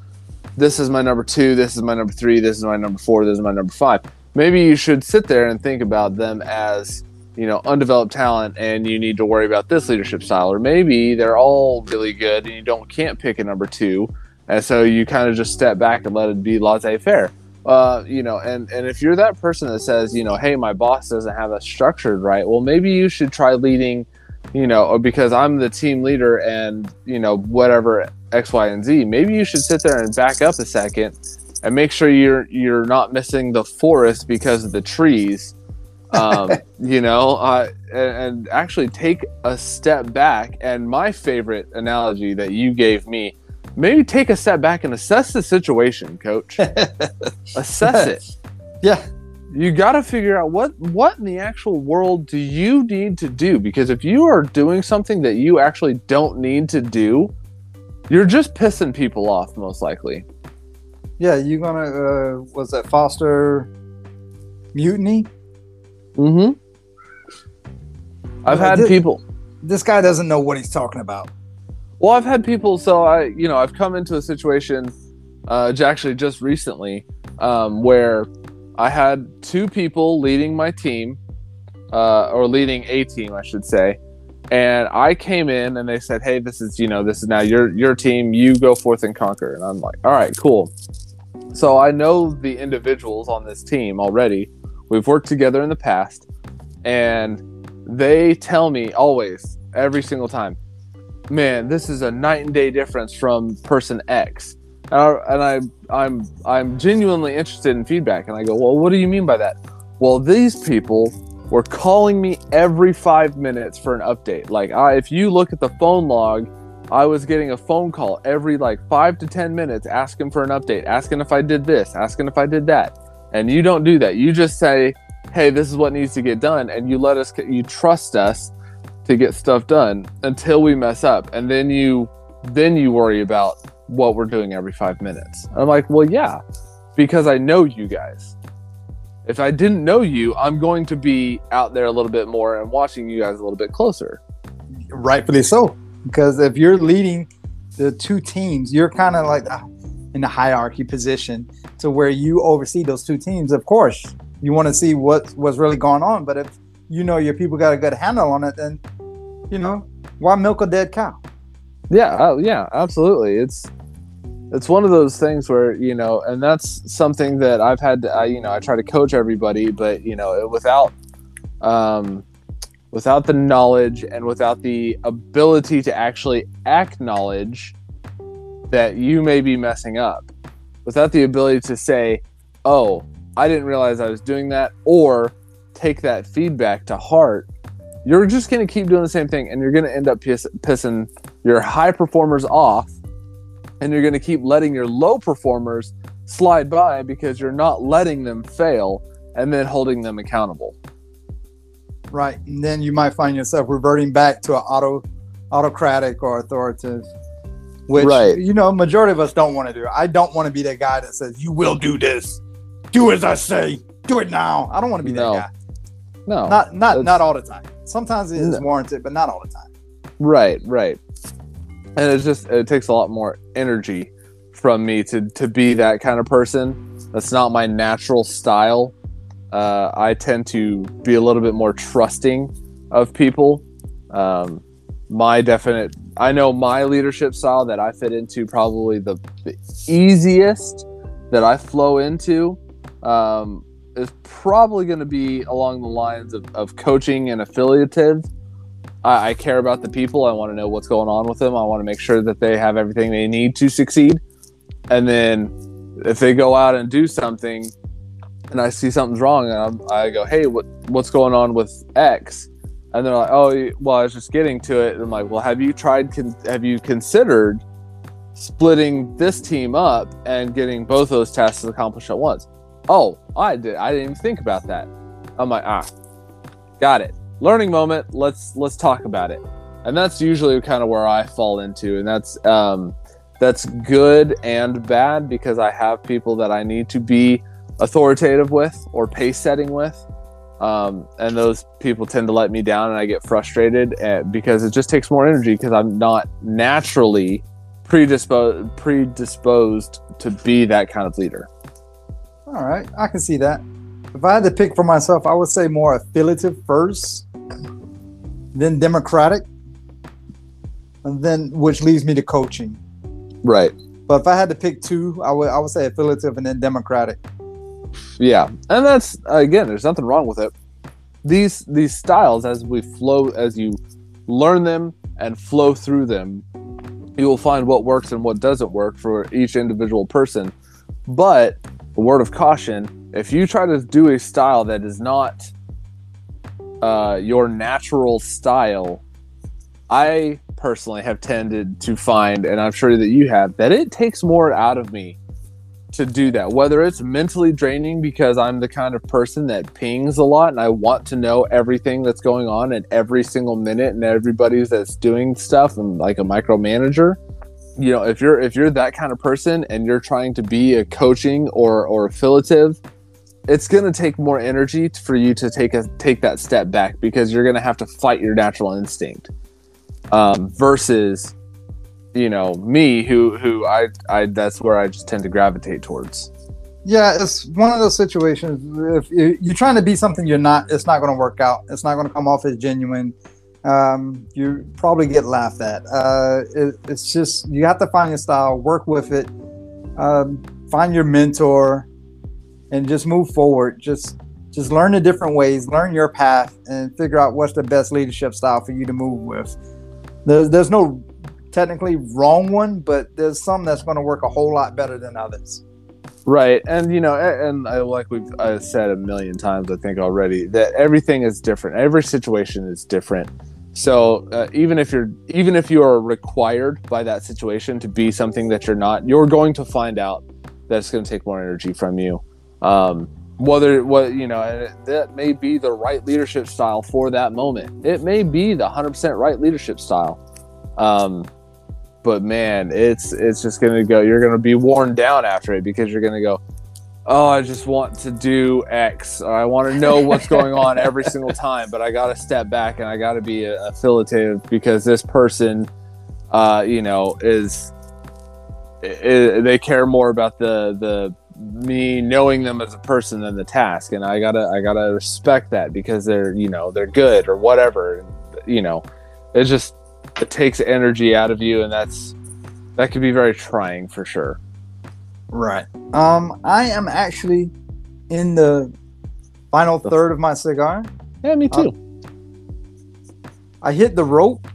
this is my number two, this is my number three, this is my number four, this is my number five. Maybe you should sit there and think about them as, you know, undeveloped talent and you need to worry about this leadership style. Or maybe they're all really good and you don't can't pick a number two. And so you kind of just step back and let it be laissez faire uh, you know, and and if you're that person that says, you know, hey, my boss doesn't have us structured right, well, maybe you should try leading, you know, because I'm the team leader and you know whatever X, Y, and Z. Maybe you should sit there and back up a second and make sure you're you're not missing the forest because of the trees. Um, you know, uh, and, and actually take a step back. And my favorite analogy that you gave me maybe take a step back and assess the situation, coach. assess it. Yeah. You got to figure out what what in the actual world do you need to do because if you are doing something that you actually don't need to do, you're just pissing people off most likely. Yeah, you gonna uh was that foster mutiny? Mm Mhm. I've had thi- people This guy doesn't know what he's talking about. Well, I've had people. So I, you know, I've come into a situation, uh, actually just recently, um, where I had two people leading my team, uh, or leading a team, I should say, and I came in and they said, "Hey, this is, you know, this is now your your team. You go forth and conquer." And I'm like, "All right, cool." So I know the individuals on this team already. We've worked together in the past, and they tell me always, every single time, man, this is a night and day difference from person X. And, I, and I, I'm, I'm genuinely interested in feedback. And I go, well, what do you mean by that? Well, these people were calling me every five minutes for an update. Like, I, if you look at the phone log, I was getting a phone call every like five to 10 minutes asking for an update, asking if I did this, asking if I did that. And you don't do that. You just say, hey, this is what needs to get done. And you let us, you trust us to get stuff done until we mess up and then you then you worry about what we're doing every five minutes i'm like well yeah because i know you guys if i didn't know you i'm going to be out there a little bit more and watching you guys a little bit closer Rightfully so. Because if you're leading the two teams, you're kind of like ah, in the hierarchy position to where you oversee those two teams. Of course, you want to see what what's really going on, but if you know your people got a good handle on it, then you know why milk a dead cow? Yeah, uh, yeah, absolutely. It's it's one of those things where you know, and that's something that I've had. To, I, you know, I try to coach everybody, but you know, without um, without the knowledge and without the ability to actually acknowledge that you may be messing up, without the ability to say, "Oh, I didn't realize I was doing that," or take that feedback to heart, you're just going to keep doing the same thing and you're going to end up piss- pissing your high performers off and you're going to keep letting your low performers slide by because you're not letting them fail and then holding them accountable. Right. And then you might find yourself reverting back to an auto autocratic or authoritative which Right. you know majority of us don't want to do. I don't want to be that guy that says you will do this. Do as I say. Do it now. I don't want to be No. that guy. No. Not not not all the time. Sometimes it is No. warranted, but not all the time. Right, right. And it's just it takes a lot more energy from me to to be that kind of person. That's not my natural style. Uh, I tend to be a little bit more trusting of people. Um, my definite, I know my leadership style that I fit into probably the, the easiest that I flow into um, is probably going to be along the lines of, of coaching and affiliative. I, I care about the people. I want to know what's going on with them. I want to make sure that they have everything they need to succeed. And then if they go out and do something and I see something's wrong, and I'm, I go, hey, what, what's going on with X? And they're like, oh, well, I was just getting to it. And I'm like, well, have you tried, con- have you considered splitting this team up and getting both those tasks accomplished at once? Oh, I did. I didn't even think about that. I'm like, ah, got it. Learning moment. Let's let's talk about it. And that's usually kind of where I fall into, and that's um, that's good and bad because I have people that I need to be authoritative with or pace setting with, um, and those people tend to let me down, and I get frustrated uh because it just takes more energy because I'm not naturally predisposed predisposed to be that kind of leader. All right, I can see that. If I had to pick for myself, I would say more affiliative first, then democratic, and then which leads me to coaching. Right. But if I had to pick two, I would I would say affiliative and then democratic. Yeah, and that's again, there's nothing wrong with it. These these styles, as we flow, as you learn them and flow through them, you will find what works and what doesn't work for each individual person. But a word of caution: if you try to do a style that is not uh, your natural style, I personally have tended to find, and I'm sure that you have, that it takes more out of me to do that. Whether it's mentally draining because I'm the kind of person that pings a lot and I want to know everything that's going on at every single minute and everybody's that's doing stuff and like a micromanager. You know, if you're if you're that kind of person and you're trying to be a coaching or or affiliative, it's going to take more energy for you to take a take that step back because you're going to have to fight your natural instinct. Um, versus you know me who who I I that's where I just tend to gravitate towards. Yeah, it's one of those situations. If you're trying to be something you're not, it's not going to work out. It's not going to come off as genuine. Um, you probably get laughed at. Uh, it, it's just you have to find your style, work with it, um, find your mentor, and just move forward. Just just learn the different ways, learn your path, and figure out what's the best leadership style for you to move with. There's there's no technically wrong one, but there's some that's going to work a whole lot better than others. Right, and you know, and I, like we've I said a million times, I think already that everything is different. Every situation is different. So uh, even if you're even if you are required by that situation to be something that you're not, you're going to find out that it's going to take more energy from you. Um, whether what you know that may be the right leadership style for that moment. It may be the hundred percent right leadership style. Um, but man, it's it's just gonna go. You're gonna be worn down after it because you're gonna go. Oh, I just want to do X. Or I want to know what's going on every single time, but I got to step back and I got to be a- affiliative because this person uh, you know, is i they care more about the the me knowing them as a person than the task, and I gotta I gotta respect that because they're you know they're good or whatever. You know, it just it takes energy out of you, and that's that could be very trying for sure. Right. Um, I am actually in the final third of my cigar. Yeah, me too. I hit the rope,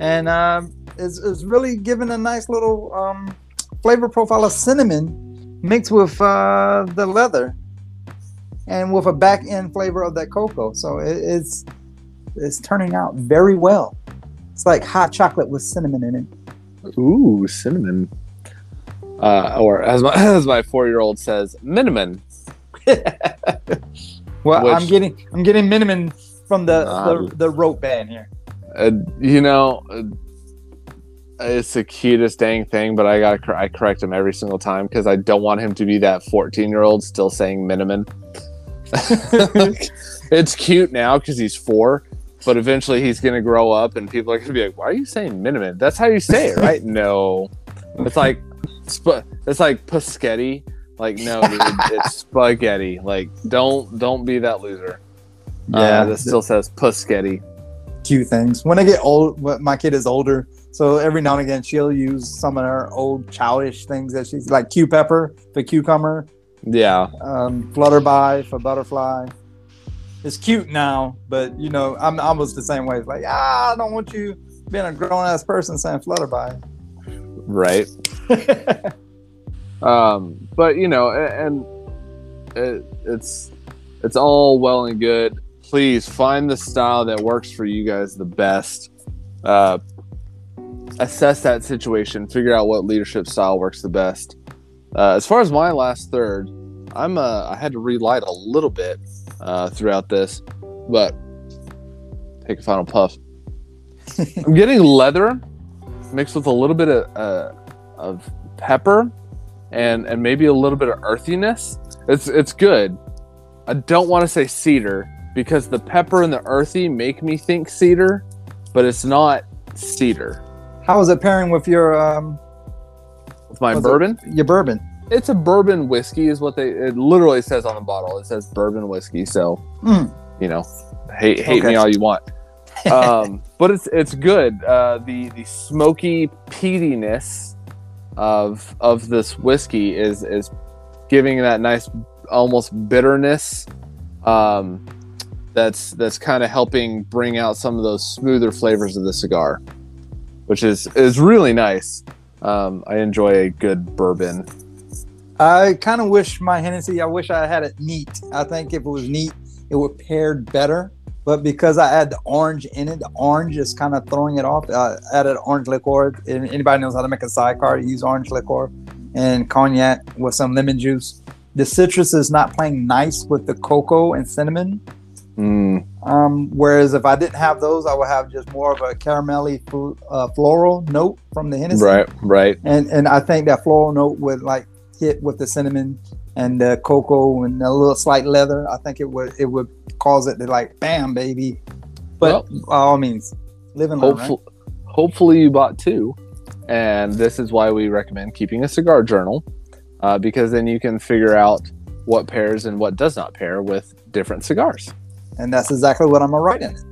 and um, it's, it's really giving a nice little um, flavor profile of cinnamon mixed with uh, the leather, and with a back end flavor of that cocoa. So it, it's it's turning out very well. It's like hot chocolate with cinnamon in it. Ooh, cinnamon. Uh, or as my as my four year old says, minimum. Well, Which- I'm getting I'm getting minimum from the, the the rope band here. Uh, you know, uh, it's the cutest dang thing, but I gotta cor- I correct him every single time because I don't want him to be that fourteen year old still saying minimum. it's cute now because he's four, but eventually he's gonna grow up and people are gonna be like, "Why are you saying minimum? That's how you say it, right?" no, it's like sp- it's like Paschetti. Like no, dude, it's spaghetti. Like don't don't be that loser. Yeah, uh, that still says Paschetti. cute things. When I get old, when my kid is older, so every now and again she'll use some of her old childish things that she's like Q pepper for cucumber, Yeah, um, flutterby for butterfly. It's cute now, but you know I'm almost the same way. It's like ah, I don't want you being a grown ass person saying flutterby. Right. um but you know and it, it's it's all well and good. Please find the style that works for you guys the best. Uh assess that situation. Figure out what leadership style works the best. Uh, as far as my last third i'm uh i had to relight a little bit uh throughout this but take a final puff. I'm getting leather mixed with a little bit of uh of pepper and and maybe a little bit of earthiness. It's it's good. I don't want to say cedar because the pepper and the earthy make me think cedar, but it's not cedar. How is it pairing with your um With my What's it? bourbon, your bourbon? it's a bourbon whiskey, is what they it literally says on the bottle. It says bourbon whiskey, so Mm. you know, hate hate Okay. me all you want. Um, but it's it's good. Uh, the the smoky peatiness of of this whiskey is is giving that nice almost bitterness. Um, that's that's kind of helping bring out some of those smoother flavors of the cigar, which is is really nice. Um, I enjoy a good bourbon. I kind of wish my Hennessy. I wish I had it neat. I think if it was neat, it would paired better. But because I add the orange in it, the orange is kind of throwing it off. I added orange liqueur. Anybody knows how to make a sidecar, you use orange liqueur and cognac with some lemon juice. The citrus is not playing nice with the cocoa and cinnamon. Mm, Um, whereas if I didn't have those, I would have just more of a caramelly fl- uh, floral note from the Hennessy right, right. and and I think that floral note would like hit with the cinnamon and the cocoa and a little slight leather. I think it would it would cause it to like bam baby. But by all means, live and learn. Right? hopefully, hopefully you bought two and this is why we recommend keeping a cigar journal uh, because then you can figure out what pairs and what does not pair with different cigars And that's exactly what I'm gonna write in it.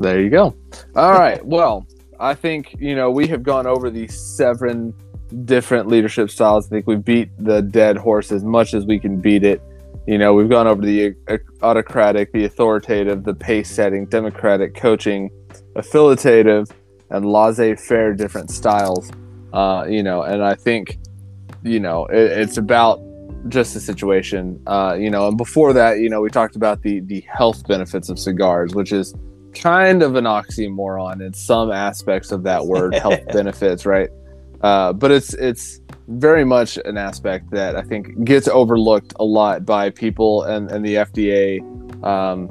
there you go all right well i think you know we have gone over these seven different leadership styles. I think we beat the dead horse as much as we can beat it. You know we've gone over the autocratic the authoritative the pace setting democratic coaching affiliative and laissez-faire different styles. Uh, you know and i think you know it, it's about just the situation. Uh, you know and before that you know we talked about the the health benefits of cigars which is kind of an oxymoron in some aspects of that word health benefits right uh, but it's it's very much an aspect that i think gets overlooked a lot by people and, and the fda um,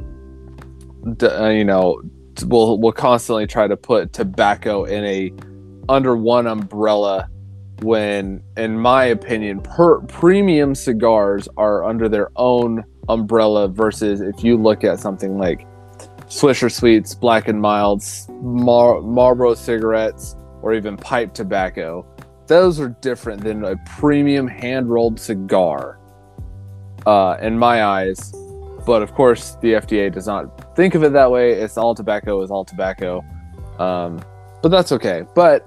d- uh, you know will will constantly try to put tobacco in a under one umbrella when in my opinion per premium cigars are under their own umbrella versus if you look at something like Swisher Sweets, Black and Milds, Mar- Marlboro cigarettes, or even pipe tobacco. Those are different than a premium hand rolled cigar, uh, in my eyes. But of course, the FDA does not think of it that way. It's all tobacco is all tobacco. Um, but that's okay. But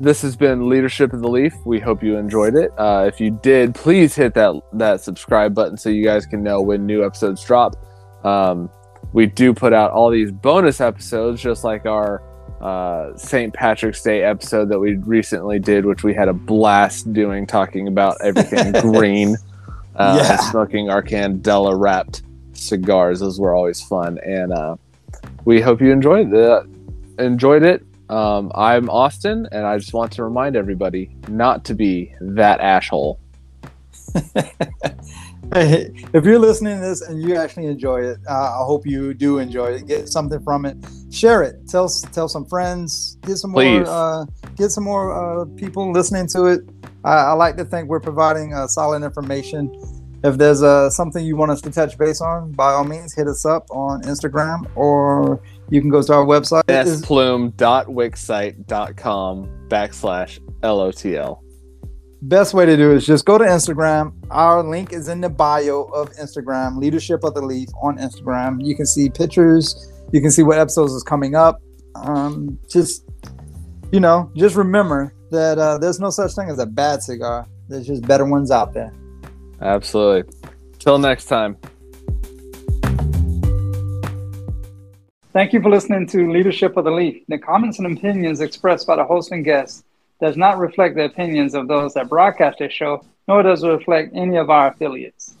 this has been Leadership of the Leaf. We hope you enjoyed it. Uh, if you did, please hit that that subscribe button so you guys can know when new episodes drop. Um, we do put out all these bonus episodes, just like our uh, St. Patrick's Day episode that we recently did, which we had a blast doing, talking about everything green, uh, Yeah. smoking our Candela wrapped cigars. Those were always fun, and uh, we hope you enjoyed the enjoyed it. Um, I'm Austin, and I just want to remind everybody not to be that asshole. Hey, if you're listening to this and you actually enjoy it, uh, I hope you do enjoy it. Get something from it. Share it. Tell tell some friends. Get some Please. more. Uh, get some more uh, people listening to it. I, I like to think we're providing uh, solid information. If there's uh, something you want us to touch base on, by all means, hit us up on Instagram or you can go to our website. Splume.wixsite.com backslash LOTL. Best way to do it is just go to Instagram. Our link is in the bio of Instagram, Leadership of the Leaf on Instagram. You can see pictures, you can see what episodes is coming up. Um, just, you know, just remember that uh, there's no such thing as a bad cigar. There's just better ones out there. Absolutely. Till next time. Thank you for listening to Leadership of the Leaf. The comments and opinions expressed by the host and guests does not reflect the opinions of those that broadcast this show, nor does it reflect any of our affiliates.